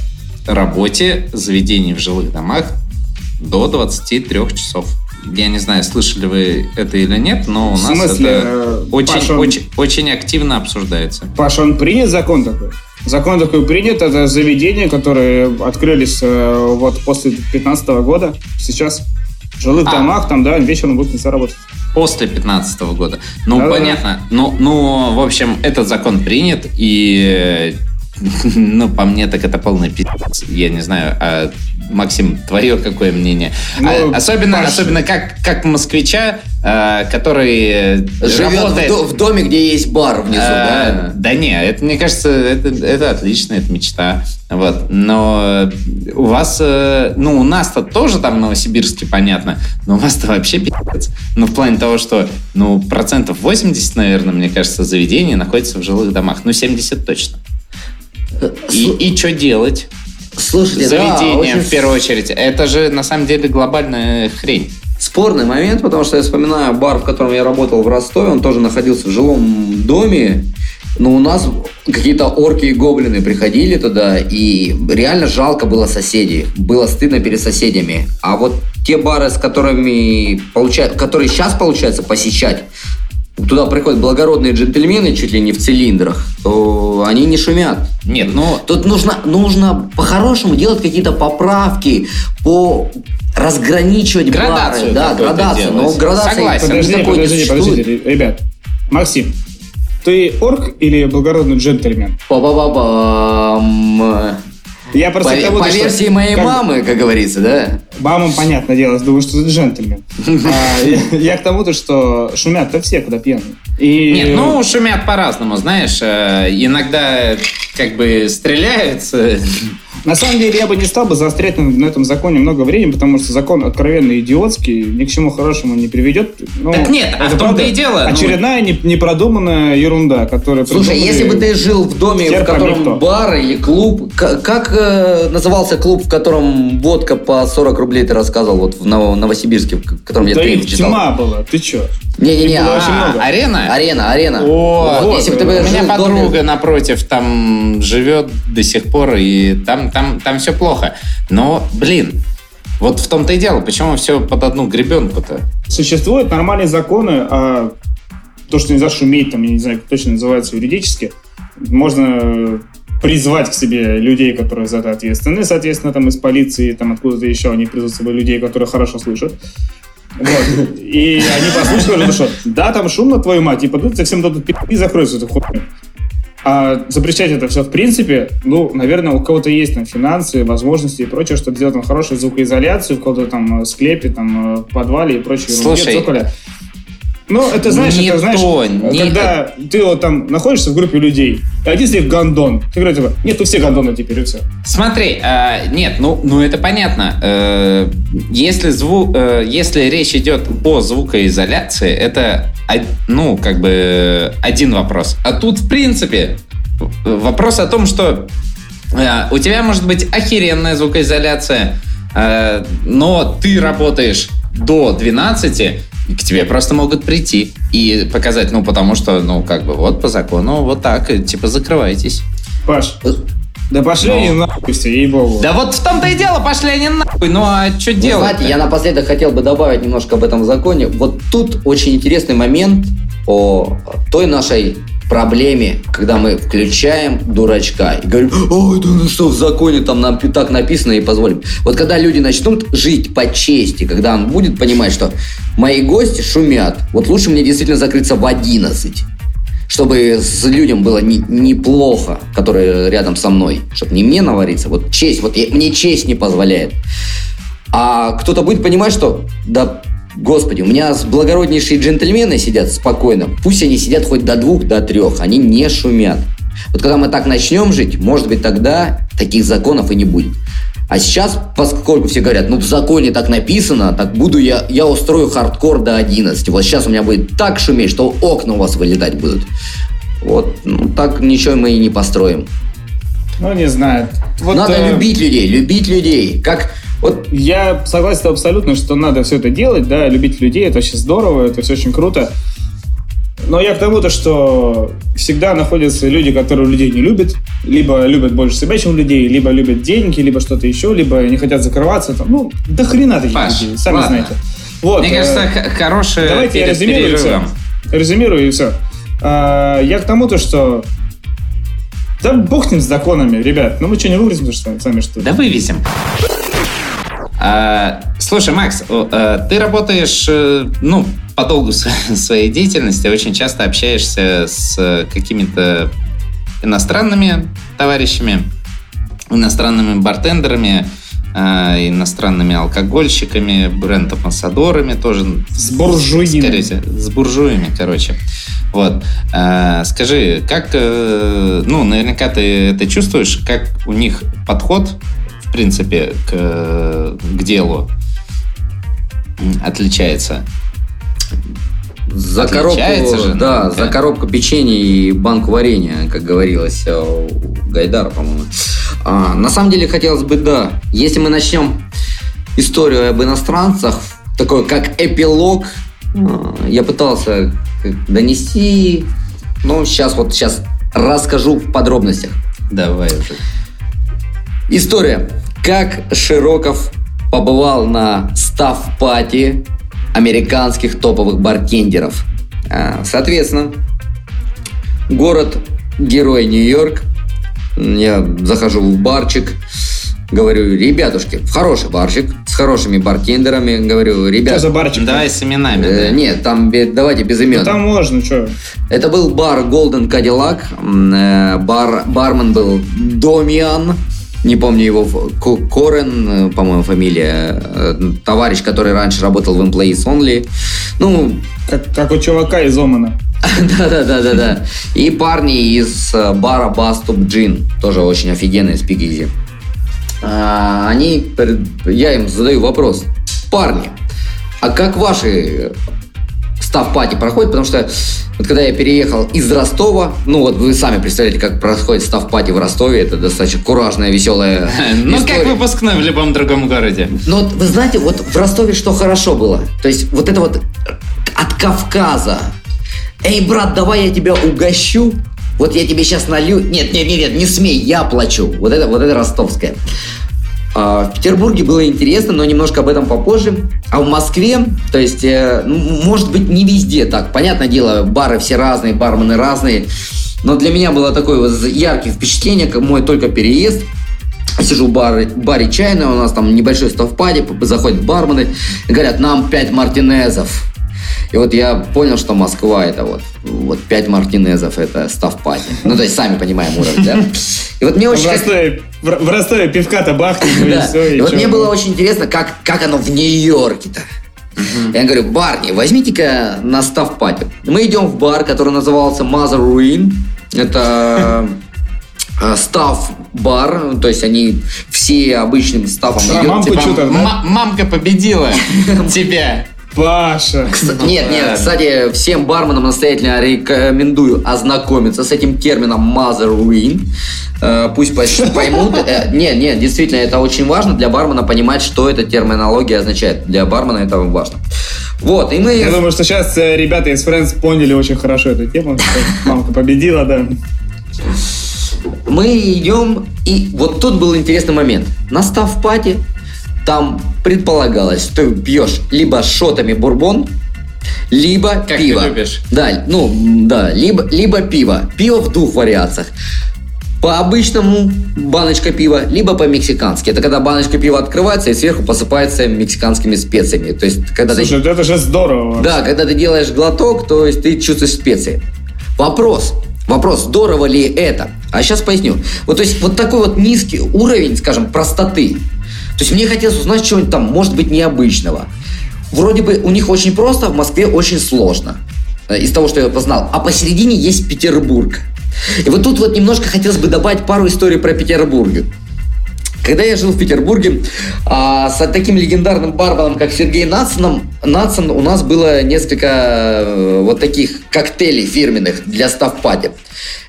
работе заведений в жилых домах до 23 часов. Я не знаю, слышали вы это или нет, но у нас смысле, это э, очень, он- очень, очень активно обсуждается. Паша, он принят закон такой? Закон такой принят, это заведения, которые открылись э, вот после 2015 года, сейчас. В жилых А. домах, там, да, вечером будут нельзя работать. После 15 года. Ну, Да-да-да. понятно. Ну, ну, в общем, этот закон принят, и, э, ну, по мне, так это полный пиздец. Я не знаю, а, Максим, твое какое мнение? Ну, А, особенно, особенно как, как москвича, э, который Живет в, работает... до- в доме, где есть бар внизу, А, да? Да не, это, мне кажется, это, это отлично, это мечта. Вот. Но у вас, э, ну, у нас-то тоже там в Новосибирске, понятно, но у вас-то вообще пиздец. Ну, в плане того, что, ну, процентов 80, наверное, мне кажется, заведений находится в жилых домах. Ну, 70 точно. И, и что делать? Слушайте, да, Заведением, очень в первую очередь. Это же, на самом деле, глобальная хрень. Спорный момент, потому что я вспоминаю бар, в котором я работал в Ростове, он тоже находился в жилом доме, но у нас какие-то орки и гоблины приходили туда, и реально жалко было соседей, было стыдно перед соседями. А вот те бары, с которыми получа... которые сейчас получается посещать, туда приходят благородные джентльмены чуть ли не в цилиндрах, то они не шумят. Нет, ну... Тут нужно, нужно по-хорошему делать какие-то поправки, по разграничивать Градацию бары. Да, градацию. Но градация Согласен. Подожди, никакой не подожди, подождите, ребят. Максим, ты орк или благородный джентльмен? Па-ба-ба-бам. Я По, просто кого-то, по что- версии моей как- мамы, как говорится, да? Мамам, понятное дело, думаю, что ты джентльмен. А, я- к тому-то, что шумят-то все, когда пьяные. И Нет, ну шумят по-разному, знаешь. э, Иногда как бы стреляются. На самом деле, я бы не стал бы заострять на, на этом законе много времени, потому что закон откровенно идиотский, ни к чему хорошему не приведет. Ну, Так нет, а в том-то и дело, ну- Очередная не- непродуманная ерунда, которая... Слушай, если бы ты жил в доме, в котором пойми кто. бар или клуб, к- как э, назывался клуб, в котором водка по 40 рублей ты рассказывал, вот в Ново- Новосибирске, в котором я Да их читал? тьма была, ты чё? Не-не-не, а, очень много. арена? арена, арена. О, Вот, вот, если бы ты у меня в доме- подруга напротив там живет до сих пор, и там, там, там все плохо. Но, блин, вот в том-то и дело, почему все под одну гребенку-то? Существуют нормальные законы, а то, что нельзя шуметь, там, я не знаю, как точно называется юридически, можно призвать к себе людей, которые за это ответственны, соответственно, там из полиции, там откуда-то еще они призовут с собой людей, которые хорошо слышат. Вот. И они послушали, что, да, там шумно, твою мать, и подут, всем дадут пи*** и закроют всю эту хуйню. А запрещать это все в принципе, ну, наверное, у кого-то есть там финансы, возможности и прочее, чтобы сделать там хорошую звукоизоляцию в каком-то там склепе, там э, подвале и прочее. Слушай. Ну, это знаешь, не это знаешь, то, не когда ты вот там находишься в группе людей, и один из них гондон, ты говоришь, типа, нет, тут все гондоны теперь, и все. Смотри, а, нет, ну, ну это понятно. Э, если, зву, э, если речь идет о звукоизоляции, это, ну, как бы один вопрос. А тут, в принципе, вопрос о том, что э, у тебя может быть охеренная звукоизоляция, э, но ты работаешь до 12, и к тебе просто могут прийти и показать, ну, потому что, ну, как бы, вот по закону, вот так, типа, закрывайтесь. Паш, да пошли Ну. они нахуй все, ей-богу. Да вот в том-то и дело, пошли они нахуй, ну а что делать? знаете, я напоследок хотел бы добавить немножко об этом законе. Вот тут очень интересный момент о той нашей проблеме, когда мы включаем дурачка и говорим, ой, да ну что, в законе там нам так написано и позволим. Вот когда люди начнут жить по чести, когда он будет понимать, что мои гости шумят, вот лучше мне действительно закрыться в 11, чтобы с людям было не- неплохо, которые рядом со мной, чтобы не мне навариться. Вот честь, вот я- мне честь не позволяет. А кто-то будет понимать, что да, господи, у меня благороднейшие джентльмены сидят спокойно. Пусть они сидят хоть до двух, до трех, они не шумят. Вот когда мы так начнем жить, может быть, тогда таких законов и не будет. А сейчас, поскольку все говорят, ну в законе так написано, так буду я, я устрою хардкор до 11. Вот сейчас у меня будет так шуметь, что окна у вас вылетать будут. Вот, ну так ничего мы и не построим. Ну, не знаю. Вот, Надо э, любить людей, любить людей. Как вот Я согласен абсолютно, что надо все это делать, да, любить людей, это очень здорово, это все очень круто. Но я к тому-то, что всегда находятся люди, которые людей не любят, либо любят больше себя, чем людей, либо любят деньги, либо что-то еще, либо не хотят закрываться. Там, ну, до хрена таких Паш, людей, сами ладно. знаете. Вот, Мне э, кажется, х- хорошее Давайте я резюмирую и все. перерывом. Резюмирую и все. я к тому-то, что да бог с законами, ребят. Ну мы что, не вывезем что, сами что ли? Да вывесим. А, слушай, Макс, э, ты работаешь, э, ну, по долгу своей деятельности, очень часто общаешься с э, какими-то иностранными товарищами, иностранными бартендерами, э, иностранными алкогольщиками, бренд-амбассадорами тоже. С буржуинами. Скорее с буржуями, короче. Вот. А, скажи, как, э, ну, наверняка ты это чувствуешь, как у них подход, принципе, к, к делу отличается? За коробку, Отличается же, да, наверняка. за коробку печенья и банку варенья, как говорилось э, у Гайдара, по-моему. А, на самом деле, хотелось бы, да, если мы начнем историю об иностранцах, такой как эпилог, а, я пытался донести, но сейчас вот сейчас расскажу в подробностях. Давай уже. История. Как Широков побывал на став-пати американских топовых баркендеров. А, Соответственно, город герой Нью-Йорк. Я захожу в барчик, говорю, ребятушки, в хороший барчик, с хорошими бартендерами, говорю, ребят... Что за барчик? Давай с именами. э, да. нет, там давайте без имен. Ну, там можно, что? Это был бар Golden Cadillac. Э, Бар, бармен был Домиан. Не помню его, Корен, э, по-моему, фамилия. Э, Товарищ, который раньше работал в Employees Only. Ну, Как, как у чувака из Омана. да-да-да-да-да. И парни из э, бара Баступ Джин. Тоже очень офигенные спикизи. А, Они, я им задаю вопрос. Парни, а как ваши став пати проходит, потому что вот когда я переехал из Ростова, ну вот вы сами представляете, как происходит став пати в Ростове, это достаточно куражная, веселая Ну, как выпускной в любом другом городе. Но вот вы знаете, вот в Ростове что хорошо было? То есть вот это вот от Кавказа. Эй, брат, давай я тебя угощу. Вот я тебе сейчас налью. Нет, нет, нет, нет, не смей, я плачу. Вот это, вот это ростовское. А, В Петербурге было интересно, но немножко об этом попозже. А в Москве, то есть, э, ну, может быть, не везде так. Понятное дело, бары все разные, бармены разные. Но для меня было такое вот яркое впечатление, как мой только переезд. Сижу в баре, баре чайная, у нас там небольшой ставпаде, заходят бармены, говорят, нам пять мартинезов. И вот я понял, что Москва это вот, вот пять мартинезов это ставпаде. Ну, то есть, сами понимаем уровень, да? И вот мне В очень... Ростове, в, в Ростове пивка-то бахнет, ну и Да. все. И вот мне было очень интересно, как, как оно в Нью-Йорке-то. Я говорю, барни, возьмите-ка на став пати. Мы идем в бар, который назывался Mother Ruin. Это э, став бар, то есть они все обычным ставом А, идет. мамку Типа, чё-то, да? ма- мамка победила тебя. Паша. Нет, нет, кстати, всем барменам настоятельно рекомендую ознакомиться с этим термином Mother Ruin. Э, Пусть поймут. Э, Нет, нет, действительно, это очень важно для бармена понимать, что эта терминология означает. Для бармена это важно. Вот, и мы... Я думаю, что сейчас э, ребята из Friends поняли очень хорошо эту тему. Мамка победила, да. Мы идем, и вот тут был интересный момент. На став пати там предполагалось, что ты пьешь либо шотами бурбон, либо Как ты пиво. любишь. Да, ну, да, либо, либо пиво. Пиво в двух вариациях. По обычному баночка пива, либо по-мексикански. Это когда баночка пива открывается и сверху посыпается мексиканскими специями. То есть, когда ты Слушай, это же здорово. да, когда ты делаешь глоток, то есть ты чувствуешь специи. Вопрос. Вопрос, здорово ли это? А сейчас поясню. Вот, то есть, вот такой вот низкий уровень, скажем, простоты. То есть мне хотелось узнать что-нибудь там, может быть, необычного. Вроде бы у них очень просто, в Москве очень сложно. Э, Из того, что я познал. А посередине есть Петербург. И вот тут вот немножко хотелось бы добавить пару историй про Петербург. Когда я жил в Петербурге, а, с таким легендарным барменом, как Сергей Нацаном, Нацан, у нас было несколько э, вот таких коктейлей фирменных для ставпати.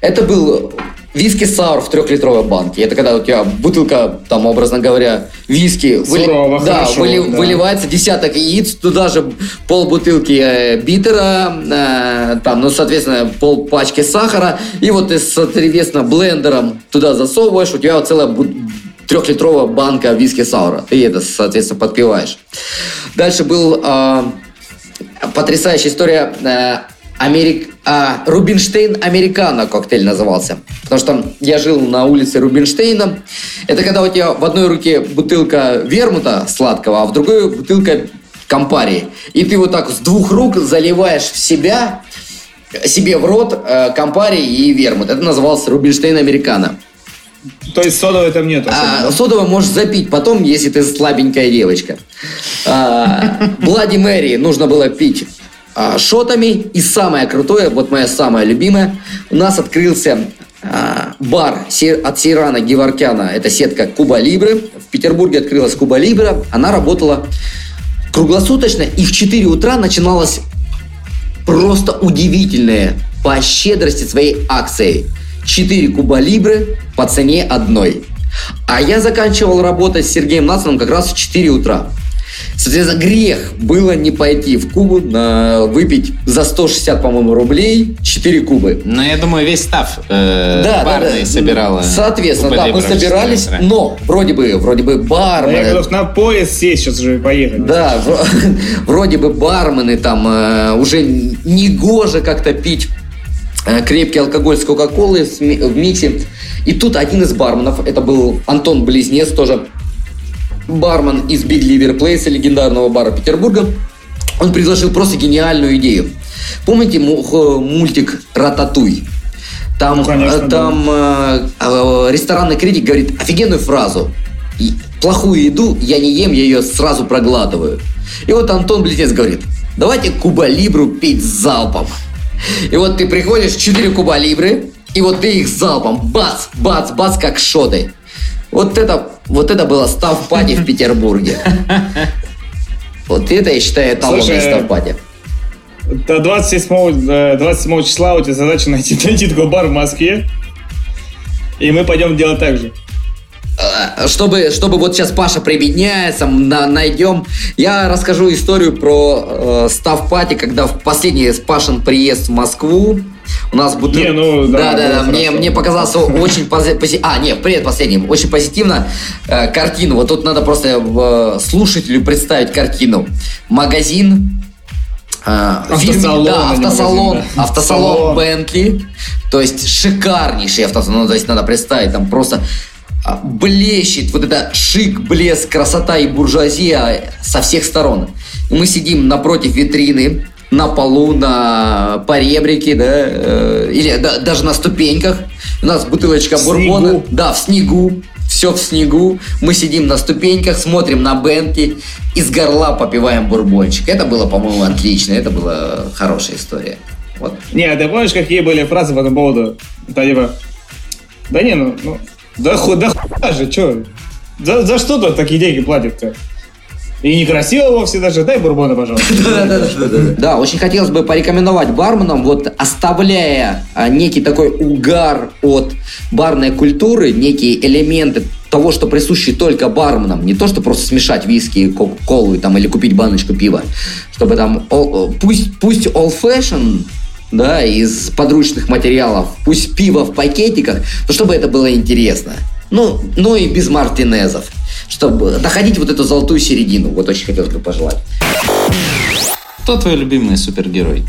Это был виски саур в трехлитровой банке. Это когда у тебя бутылка, там, образно говоря, виски выли- Сурово, да, хорошо, выли- да. выливается десяток яиц, туда же полбутылки э, битера, э, там, ну, соответственно, пол пачки сахара, и вот ты, соответственно, блендером туда засовываешь, у тебя вот целая бу- трехлитровая банка виски саура. Ты это, соответственно, подпиваешь. Дальше был э, потрясающая история э, Америк... а, Рубинштейн Американо коктейль назывался. Потому что я жил на улице Рубинштейна. Это когда у тебя в одной руке бутылка вермута сладкого, а в другой бутылка компарии. И ты вот так с двух рук заливаешь в себя, себе в рот э, компарий и вермут. Это называлось Рубинштейн Американо. То есть содовой там нет. А, особо, содовое можешь запить потом, если ты слабенькая девочка. А, Блади Мэри нужно было пить а, шотами. И самое крутое, вот моя самая любимая, у нас открылся а, бар от Сейрана Геворкяна. Это сетка Куба Либры. В Петербурге открылась Куба Либра. Она работала круглосуточно. И в 4 утра начиналась просто удивительная по щедрости своей акцией. 4 куба либры по цене одной. А я заканчивал работать с Сергеем Нацаном как раз в 4 утра. Соответственно, грех было не пойти в Кубу на выпить за 160, по-моему, рублей 4 кубы. Но я думаю, весь став э, Да, да, барный да. собирала. Соответственно, да, мы собирались, но вроде бы, вроде бы Я бармены, готов на поезд сесть сейчас же и поехать. Да, вро- вроде бы бармены там э, уже не гоже как-то пить э, крепкий алкоголь с Кока-Колой в миксе. И тут один из барменов, это был Антон Близнец, тоже бармен из Big Liver Place, легендарного бара Петербурга. Он предложил просто гениальную идею. Помните мультик «Рататуй»? Там, ну, конечно, там да. э, ресторанный критик говорит офигенную фразу. Плохую еду я не ем, я ее сразу проглатываю. И вот Антон Близнец говорит, давайте Куба Либру пить залпом. И вот ты приходишь, 4 Куба Либры, и вот ты их залпом, бац, бац, бац, как шоты. Вот это, вот это было став-пати в Петербурге. Вот это, я считаю, эталонный став-пати. До 27, 27 числа у тебя задача найти, найти такой бар в Москве. И мы пойдем делать так же. Э, чтобы, чтобы вот сейчас Паша прибедняется, на, найдем. Я расскажу историю про э, став пати, когда в последний Пашин приезд в Москву. У нас будет... Не, ну, да, да, да, да. Мне, мне показалось очень позитивно. А, нет, привет последним. Очень позитивно э, картину. Вот тут надо просто э, слушателю представить картину. Магазин, а, автосалон, да, автосалон, магазин, да. автосалон Бентли, то есть шикарнейший автосалон, ну, то есть надо представить, там просто а, блещет вот это шик, блеск, красота и буржуазия со всех сторон. Мы сидим напротив витрины, на полу, на поребрике, да, э, или да, даже на ступеньках. У нас бутылочка в бурбона. Снегу. Да, в снегу. Все в снегу. Мы сидим на ступеньках, смотрим на Бентли, из горла попиваем бурбончик. Это было, по-моему, отлично. Это была хорошая история. Вот. Не, а ты помнишь, какие были фразы по этому поводу? Да, типа, да не, ну, ну да, хуй, да хуй же, что? За, за что тут такие деньги платят-то? И некрасиво вовсе даже. Дай бурбона, пожалуйста. Да, очень хотелось бы порекомендовать барменам, вот оставляя а, некий такой угар от барной культуры, некие элементы того, что присущи только барменам, не то, что просто смешать виски, кока-колу там, или купить баночку пива, чтобы там, пусть, пусть old fashion да, из подручных материалов, пусть пиво в пакетиках, но чтобы это было интересно. Ну, ну и без мартинезов, чтобы находить вот эту золотую середину. Вот очень хотелось бы пожелать. Кто твой любимый супергерой?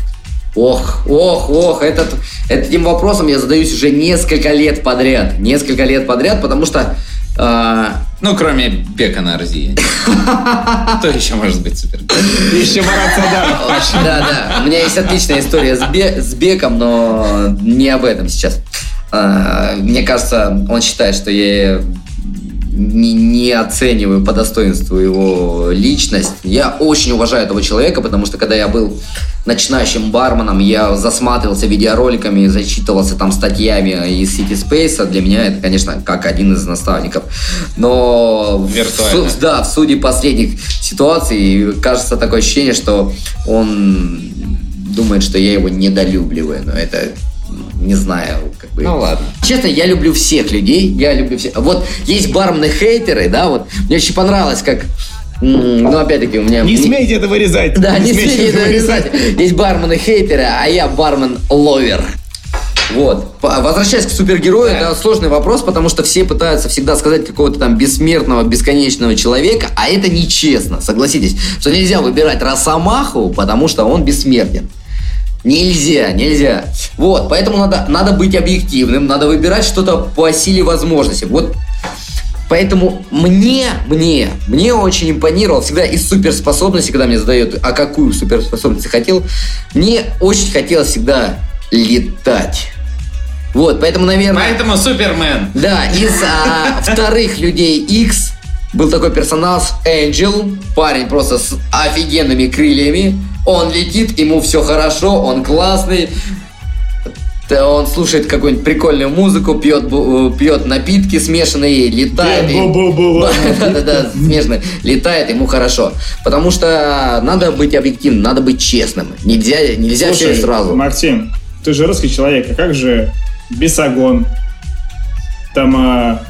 Ох, ох, ох, этот, этим вопросом я задаюсь уже несколько лет подряд. Несколько лет подряд, потому что а... Ну, кроме Бека на Арзии. Кто еще может быть супер? Еще Марат Садаров. Да, да. У меня есть отличная история с Беком, но не об этом сейчас. А, мне кажется, он считает, что я не, не оцениваю по достоинству его личность. Я очень уважаю этого человека, потому что когда я был начинающим барменом, я засматривался видеороликами, зачитывался там статьями из City Space. Для меня это, конечно, как один из наставников. Но Виртуально. В, да, в суде последних ситуаций кажется такое ощущение, что он думает, что я его недолюбливаю. Но это не знаю, как бы. Ну ладно. Честно, я люблю всех людей, я люблю всех. Вот есть бармены-хейтеры, да, вот мне очень понравилось, как ну, опять-таки, у меня... Не смейте это вырезать! Да, не, не смейте это вырезать. Есть бармены-хейтеры, а я бармен-ловер. Вот. Возвращаясь к супергерою, да. это сложный вопрос, потому что все пытаются всегда сказать какого-то там бессмертного, бесконечного человека, а это нечестно, согласитесь, что нельзя выбирать Росомаху, потому что он бессмертен. Нельзя, нельзя. Вот, поэтому надо, надо быть объективным, надо выбирать что-то по силе возможности. Вот Поэтому мне, мне, мне очень импонировал всегда из суперспособности, когда мне задают, а какую суперспособность я хотел, мне очень хотелось всегда летать. Вот, поэтому, наверное... Поэтому Супермен. Да, из а, вторых людей X был такой персонаж Angel, парень просто с офигенными крыльями, он летит, ему все хорошо, он классный. Он слушает какую-нибудь прикольную музыку, пьет, э, пьет напитки смешанные, летает. Да-да-да, смешно. Летает, ему хорошо. Потому что надо быть объективным, надо быть честным. Нельзя, нельзя все сразу. Максим, ты же русский человек, а как же Бесогон? Там, а,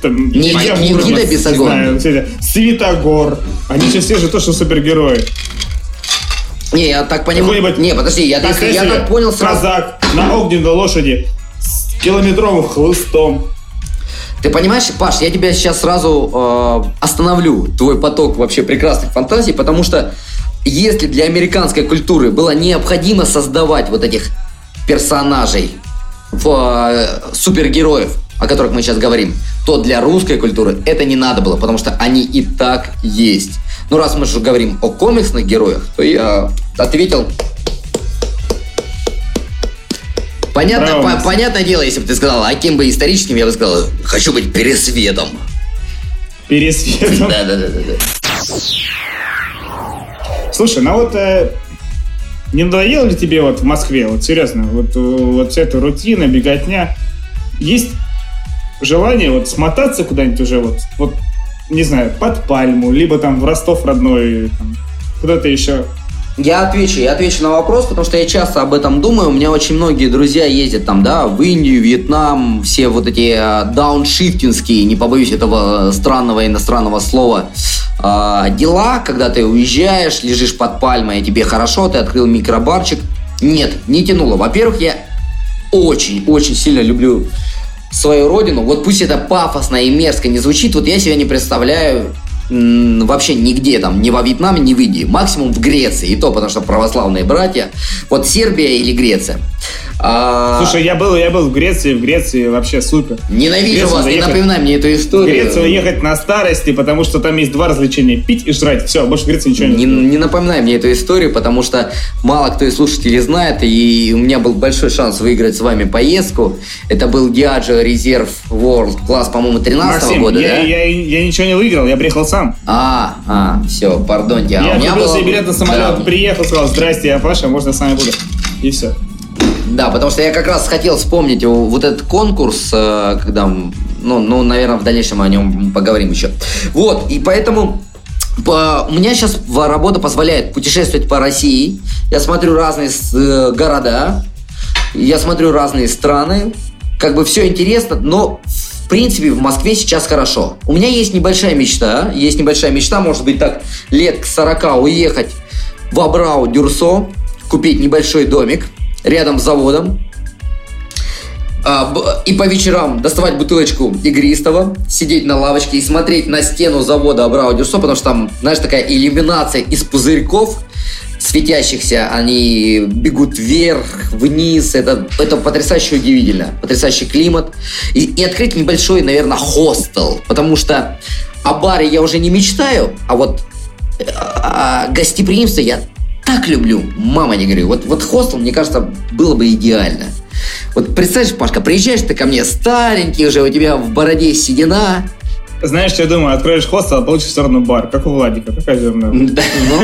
там не, Никита Бесогон. Светогор. Они же все же то, что супергерои. Не, я так понимаю. Не, подожди, я так, я так понял сразу. Казак на огненной лошади с километровым хлыстом. Ты понимаешь, Паш, я тебя сейчас сразу э, остановлю, твой поток вообще прекрасных фантазий, потому что если для американской культуры было необходимо создавать вот этих персонажей, в, э, супергероев, о которых мы сейчас говорим, то для русской культуры это не надо было, потому что они и так есть. Ну, раз мы же говорим о комиксных героях, то я ответил Понятно, по- понятное дело, если бы ты сказал, а кем бы историческим, я бы сказал, хочу быть пересветом. Пересветом. Да, да, да, да. да. Слушай, ну вот э, не надоело ли тебе вот в Москве, вот серьезно, вот, э, вот вся эта рутина, беготня? Есть желание вот смотаться куда-нибудь уже вот, вот, не знаю, под Пальму, либо там в Ростов родной, куда-то еще. Я отвечу, я отвечу на вопрос, потому что я часто об этом думаю. У меня очень многие друзья ездят там, да, в Индию, Вьетнам, все вот эти э, дауншифтинские, не побоюсь этого странного иностранного слова, э, дела, когда ты уезжаешь, лежишь под пальмой, тебе хорошо, ты открыл микробарчик. Нет, не тянуло. Во-первых, я очень-очень сильно люблю свою родину. Вот пусть это пафосно и мерзко не звучит, вот я себя не представляю вообще нигде там, ни во Вьетнаме, ни в Индии. Максимум в Греции, и то потому что православные братья. Вот Сербия или Греция. А, Слушай, я был, я был в Греции, в Греции вообще супер. ненавижу вас, не заехать- напоминай мне эту В историю. Грецию ехать на старости, потому что там есть два развлечения. Пить и жрать. Все, больше в Греции ничего Не, нет. не напоминай мне эту историю, потому что мало кто из слушателей знает, и у меня был большой шанс выиграть с вами поездку. Это был Diageo Reserve World класс, по-моему, 13 Максим, года, я, да? я, я ничего не выиграл, я приехал сам. А, а, все, пардоньте. А я меня купил было- себе билет на самолет, Да. приехал, сказал, здрасте, я Паша, можно с вами буду. И все. Да, потому что я как раз хотел вспомнить вот этот конкурс, э, когда, ну, ну, наверное, в дальнейшем о нем поговорим еще. Вот, и поэтому по- у меня сейчас работа позволяет путешествовать по России. Я смотрю разные э, города, я смотрю разные страны. Как бы все интересно, но в принципе в Москве сейчас хорошо. У меня есть небольшая мечта, есть небольшая мечта, может быть так лет к 40 уехать в Абрау Дюрсо, купить небольшой домик рядом с заводом, а, и по вечерам доставать бутылочку игристого, сидеть на лавочке и смотреть на стену завода Абрау Дюрсо, потому что там, знаешь, такая иллюминация из пузырьков светящихся, они бегут вверх, вниз, это, это потрясающе удивительно, потрясающий климат. И, и открыть небольшой, наверное, хостел, потому что о баре я уже не мечтаю, а вот э, а, гостеприимство я так люблю, мама не говорю. Вот, вот хостел, мне кажется, было бы идеально. Вот представляешь, Пашка, приезжаешь ты ко мне старенький уже, у тебя в бороде седина. Знаешь, что я думаю? Откроешь хостел, а получишь все равно бар, как у Владика. Какая же умная. Да, ну,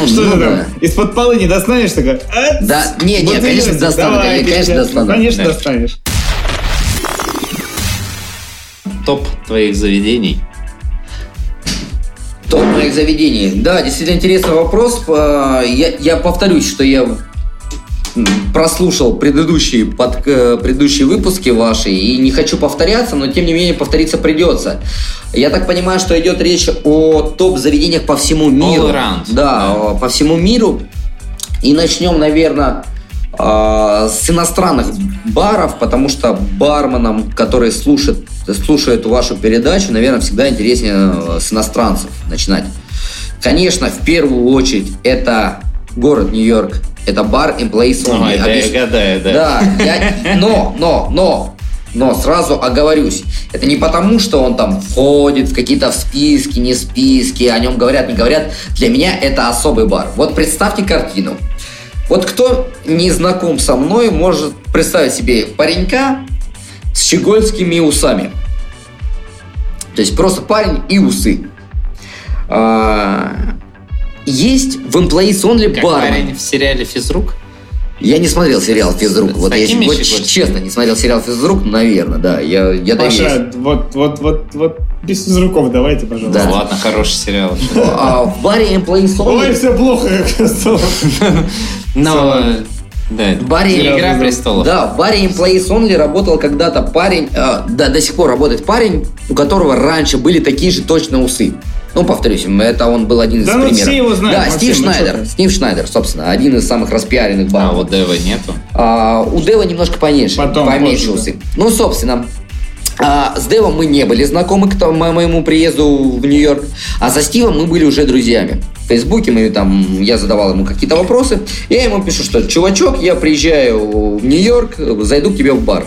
ну, Что ну ты там? Из-под полы не достанешь такая? «А, Да, не, не, конечно, достану, конечно, достану. Конечно, достанешь. Топ твоих заведений. Топ моих заведений. Да, действительно интересный вопрос. Я, я повторюсь, что я прослушал предыдущие, под, э, предыдущие выпуски ваши и не хочу повторяться, но тем не менее повториться придется. Я так понимаю, что идет речь о топ-заведениях по всему миру. around. Да, о- по всему миру. И начнем, наверное, с иностранных баров, потому что барменам, которые слушают, слушают вашу передачу, наверное, всегда интереснее э, с иностранцев начинать. Конечно, в первую очередь это город Нью-Йорк, это бар Employees Only. Ой, да, я гадаю, да. да, я- но, но, но, но сразу оговорюсь. Это не потому, что он там входит в какие-то в списки, не списки, о нем говорят, не говорят. Для меня это особый бар. Вот представьте картину. Вот кто не знаком со мной, может представить себе паренька с щегольскими усами. То есть просто парень и усы. А, Есть в Employees Only Как бармен. парень в сериале «Физрук». Я не смотрел сериал «Физрук». С Вот я вот честно не смотрел сериал «Физрук», наверное, да. Я, я доверюсь. Паша, вот, вот, вот, вот, без физруков давайте, пожалуйста. Да. Ладно, хороший сериал. А в баре Employees Ой, Only... все плохо, как. Но, да, В баре «Игра престолов». Да, в баре Employees Only работал когда-то парень, э, да, до сих пор работает парень, у которого раньше были такие же точно усы. Ну, повторюсь, это он был один из Да ну примеров. все его знают, Да, Максим, Стив ну Шнайдер. что? Стив Шнайдер, собственно, один из самых распиаренных А баров. вот Дева нету. А, у Дева немножко поменьше, Потом, поменьше позже, усы. Ну, собственно, а, с Девом мы не были знакомы к тому- моему приезду в Нью-Йорк, а со Стивом мы были уже друзьями. Фейсбуке, мы там, я задавал ему какие-то вопросы. Я ему пишу, что, чувачок, я приезжаю в Нью-Йорк, зайду к тебе в бар.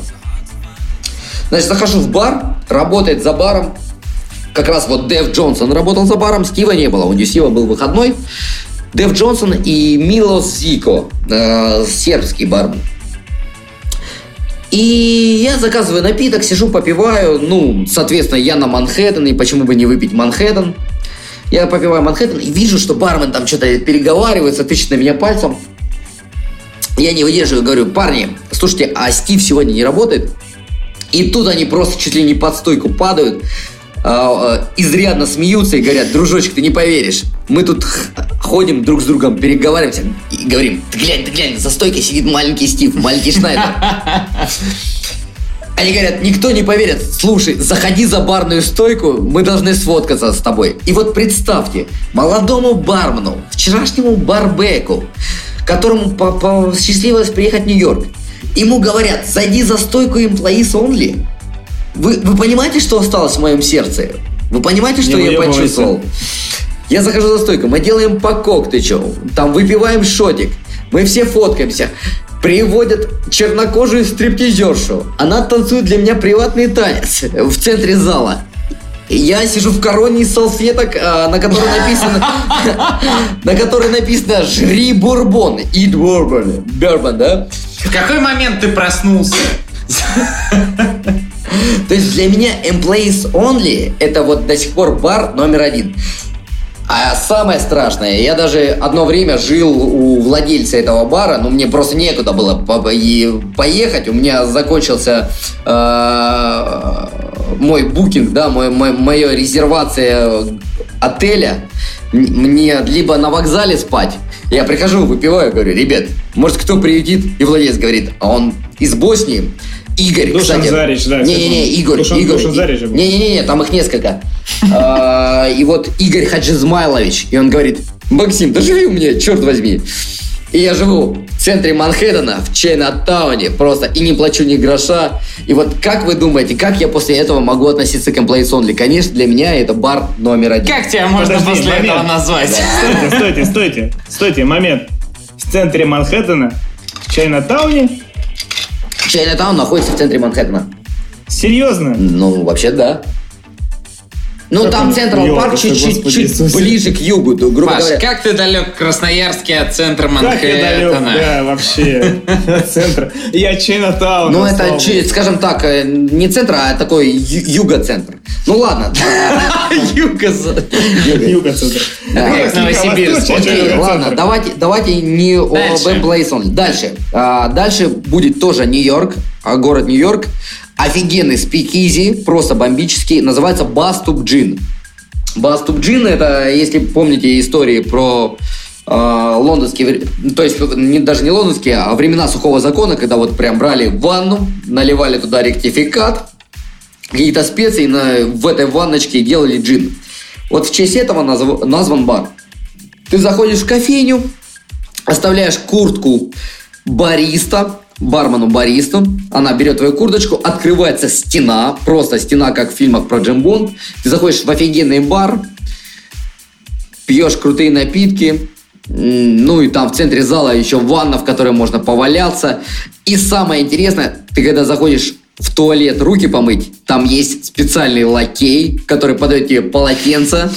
Значит, захожу в бар, работает за баром. Как раз вот Дэв Джонсон работал за баром, Стива не было. У Стива был выходной. Дэв Джонсон и Милос Зико, э, сербский бармен. И я заказываю напиток, сижу, попиваю. Ну, соответственно, я на Манхэттен, и почему бы не выпить Манхэттен? Я попиваю Манхэттен и вижу, что бармен там что-то переговаривается, тычет на меня пальцем. Я не выдерживаю, говорю, парни, слушайте, а Стив сегодня не работает? И тут они просто чуть ли не под стойку падают, а, а, изрядно смеются и говорят, дружочек, ты не поверишь, мы тут ходим друг с другом, переговариваемся и говорим, ты глянь, ты глянь, за стойкой сидит маленький Стив, маленький Шнайдер. Они говорят, никто не поверит. Слушай, заходи за барную стойку, мы должны сфоткаться с тобой. И вот представьте, молодому бармену, вчерашнему барбеку, которому посчастливилось приехать в Нью-Йорк, ему говорят, зайди за стойку employees only. Вы, вы понимаете, что осталось в моем сердце? Вы понимаете, что не я почувствовал? Я захожу за стойку, мы делаем по коктейлю, там выпиваем шотик, мы все фоткаемся. Приводят чернокожую стриптизершу. Она танцует для меня приватный танец в центре зала. Я сижу в короне из салфеток, а, на которой написано, на которой написано «Жри бурбон». Eat bourbon. Bourbon, да? В какой момент ты проснулся? То есть для меня employees only это вот до сих пор бар номер один. А самое страшное, я даже одно время жил у владельца этого бара, но мне просто некуда было поехать. У меня закончился э, мой букинг, да, мой, моя резервация отеля. Мне либо на вокзале спать, я прихожу, выпиваю, говорю, ребят, может кто приедет? И владелец говорит, а он из Боснии. Игорь, Душан кстати. Зарич, да. Не-не-не, Игорь, Душан, Игорь. Душан Зарич Не-не-не, там их несколько. А, и вот Игорь Хаджизмайлович, и он говорит, Максим, да живи у меня, черт возьми. И я живу в центре Манхэттена, в Чайна-тауне, просто и не плачу ни гроша. И вот как вы думаете, как я после этого могу относиться к Employees Only? Конечно, для меня это бар номер один. Как тебя можно Подожди, после момент. этого назвать? Стойте, стойте, стойте, стойте, момент. В центре Манхэттена, в Чайна-тауне Чайнатаун находится в центре Манхэттена. Серьезно? Ну, вообще да. Ну, там Централ Парк чуть-чуть ближе к югу, грубо Паш, говоря. как ты далек Красноярске от центра Манхэттена? Как я далек, да, вообще, от центра. Я Чайнатаун. Ну, это, скажем так, э, не центр, а такой юго-центр. Ну, ладно. Юго-центр. Юго-центр. Новосибирск. Окей, ладно, давайте, давайте не об Эмплейсон. Дальше. А, дальше будет тоже Нью-Йорк, а, город Нью-Йорк. Офигенный спикизи, просто бомбический, называется Баступ Джин. Баступ Джин это, если помните истории про э, лондонские, то есть не, даже не лондонские, а времена сухого закона, когда вот прям брали ванну, наливали туда ректификат, какие-то специи на, в этой ванночке делали джин. Вот в честь этого назв, назван бар. Ты заходишь в кофейню, оставляешь куртку бариста, бармену баристу, она берет твою курточку, открывается стена, просто стена, как в фильмах про Джим Бонд. Ты заходишь в офигенный бар, пьешь крутые напитки, ну и там в центре зала еще ванна, в которой можно поваляться. И самое интересное, ты когда заходишь в туалет руки помыть, там есть специальный лакей, который подает тебе полотенце,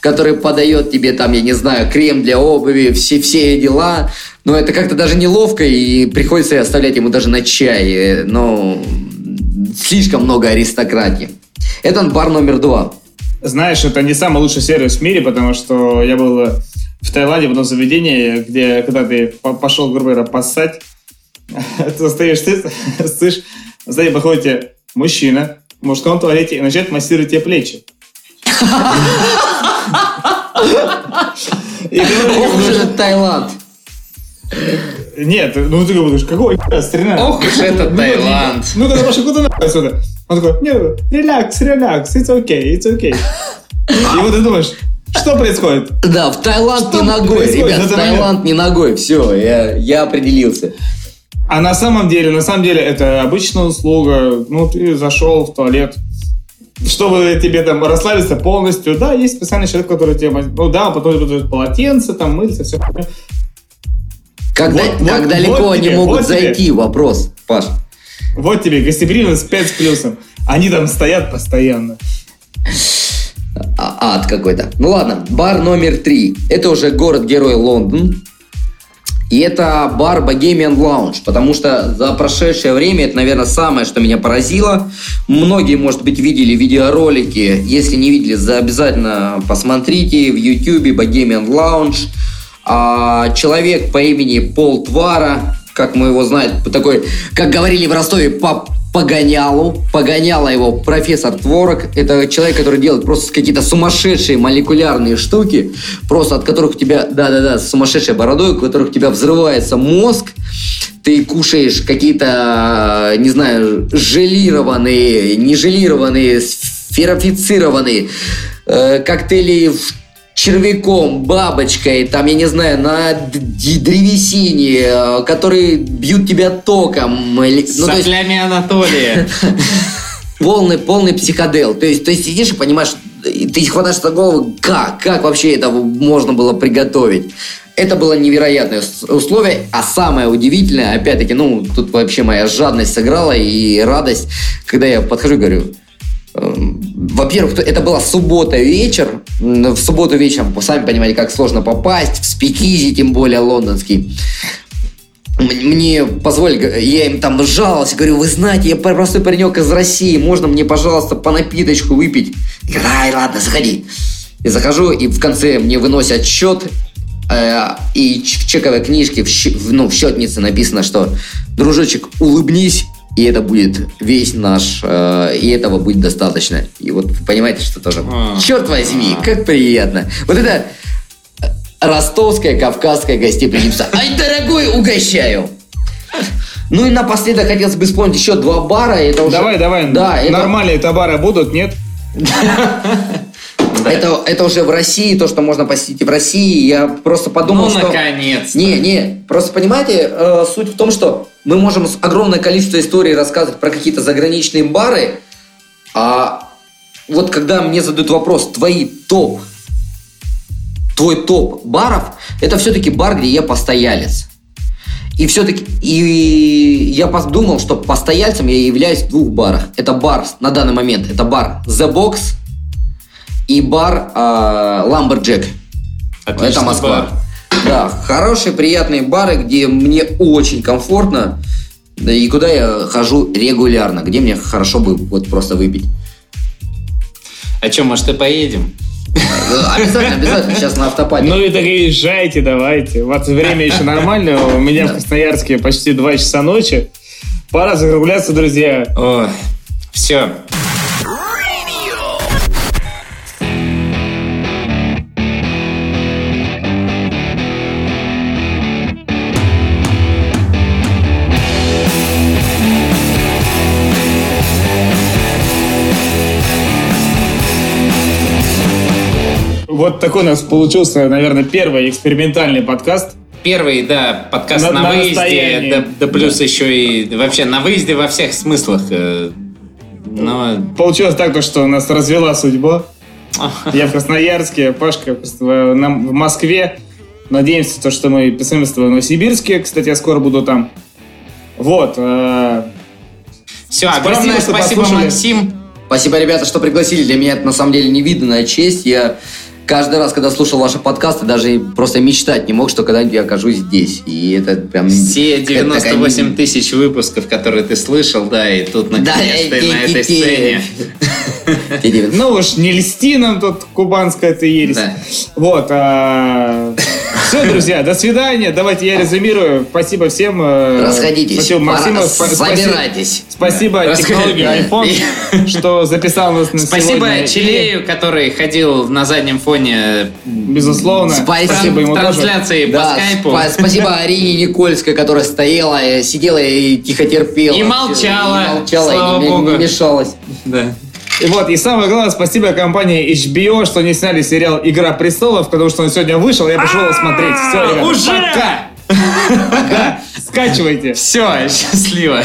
который подает тебе там, я не знаю, крем для обуви, все, все дела. Но это как-то даже неловко, и приходится оставлять ему даже на чай. Э, но слишком много аристократии. Это бар номер два. Знаешь, это не самый лучший сервис в мире, потому что я был в Таиланде в одном заведении, где когда ты пошел, грубо говоря, поссать, ты стоишь, ты слышишь, сзади походите мужчина в мужском туалете и начинает массировать тебе плечи. Ох этот Таиланд. Нет, ну ты говоришь, какой страна? Ох уж это Таиланд. Ну когда пошел, куда нахуй отсюда? Он такой, не, релакс, релакс, it's okay, it's okay. И вот ты думаешь, что происходит? Да, в Таиланд что не ногой, ребят, в Таиланд не ногой, все, я, я определился. А на самом деле, на самом деле, это обычная услуга. Ну, ты зашел в туалет, чтобы тебе там расслабиться полностью, да, есть специальный человек, который тебе, ну да, потом будет полотенце, там мыльца, все. Как, вот, да, вот, далеко вот они тебе, могут вот зайти, тебе. вопрос, Паш. Вот тебе гостеприимность 5 с плюсом. Они там стоят постоянно. А, ад какой-то. Ну ладно, бар номер три. Это уже город-герой Лондон. И это бар Bohemian Lounge, потому что за прошедшее время это, наверное, самое, что меня поразило. Многие, может быть, видели видеоролики. Если не видели, обязательно посмотрите в YouTube Bohemian Lounge. А, человек по имени Пол Твара, как мы его знаем, такой, как говорили в Ростове, по Погонялу. Погоняла его профессор Творог. Это человек, который делает просто какие-то сумасшедшие молекулярные штуки, просто от которых у тебя, да-да-да, сумасшедшей бородой, у которых у тебя взрывается мозг. Ты кушаешь какие-то, не знаю, желированные, не желированные, сферофицированные э, коктейли в червяком, бабочкой, там, я не знаю, на древесине, э, которые бьют тебя током. Ну, Соплями есть... Анатолия. Полный, полный психодел. То есть, ты сидишь и понимаешь, ты хватаешь за голову, как, как вообще это можно было приготовить. Это было невероятное условие, а самое удивительное, опять-таки, ну, тут вообще моя жадность сыграла и радость, когда я подхожу и говорю, во-первых, это была суббота вечер. В субботу вечером, сами понимаете, как сложно попасть. В спикизи, тем более лондонский. Мне позволили, я им там жаловался, говорю, вы знаете, я простой паренек из России, можно мне, пожалуйста, по напиточку выпить? Я говорю, ладно, заходи. Я захожу, и в конце мне выносят счет, э, и в чековой книжке, в, ну, в счетнице написано, что, дружочек, улыбнись, и это будет весь наш, э, и этого будет достаточно. И вот понимаете, что тоже, а. черт возьми, как приятно. Вот это ростовская, кавказская гостеприимство. Ай, дорогой, угощаю! Ну и напоследок хотелось бы вспомнить еще два бара. Это уже... Давай, давай. Да, Нормальные это бары будут, нет? Это, это уже в России, то, что можно посетить в России. Я просто подумал, ну, что... наконец -то. Не, не. Просто понимаете, э, суть в том, что мы можем огромное количество историй рассказывать про какие-то заграничные бары, а вот когда мне задают вопрос, твои топ, твой топ баров, это все-таки бар, где я постоялец. И все-таки и я подумал, что постояльцем я являюсь в двух барах. Это бар на данный момент, это бар The Box и бар э, Lumberjack. Отличный это Москва. Бар. Да, хорошие, приятные бары, где мне очень комфортно, да и куда я хожу регулярно, где мне хорошо бы вот просто выпить. А что, может, и поедем? Обязательно, обязательно, сейчас на автопате. Ну и так езжайте, давайте. У вас время еще нормально, у меня в Красноярске почти 2 часа ночи. Пора закругляться, друзья. Ой, все, Вот такой у нас получился, наверное, первый экспериментальный подкаст. Первый, да, подкаст на, на, на выезде, да, да плюс да. еще и вообще на выезде во всех смыслах. Э, но... Получилось так, то, что нас развела судьба. Я в Красноярске, Пашка в, Москве. Надеемся, то, что мы писаем в Новосибирске. Кстати, я скоро буду там. Вот. Э... Все, огромное спасибо, спасибо Максим. Спасибо, ребята, что пригласили. Для меня это на самом деле невиданная честь. Я каждый раз, когда слушал ваши подкасты, даже просто мечтать не мог, что когда-нибудь я окажусь здесь. И это прям... Все 98 такая... тысяч выпусков, которые ты слышал, да, и тут наконец-то да, на этой сцене. Ну уж не льсти нам тут кубанская ты ересь. Вот. Все, друзья, до свидания. Давайте я резюмирую. Спасибо всем. Э, Расходитесь. Спасибо Максиму. Собирайтесь. Спасибо технологии iPhone, что записал нас на Спасибо Челею, который ходил на заднем фоне. Безусловно. Спасибо ему Трансляции по скайпу. Спасибо Арине Никольской, которая стояла, э, сидела и тихо терпела. И молчала. И молчала, и не мешалась. Да. И вот, и самое главное, спасибо компании HBO, что не сняли сериал «Игра престолов», потому что он сегодня вышел, я пришел его смотреть. Все, ребят, Уже! Пока! Скачивайте. Все, счастливо.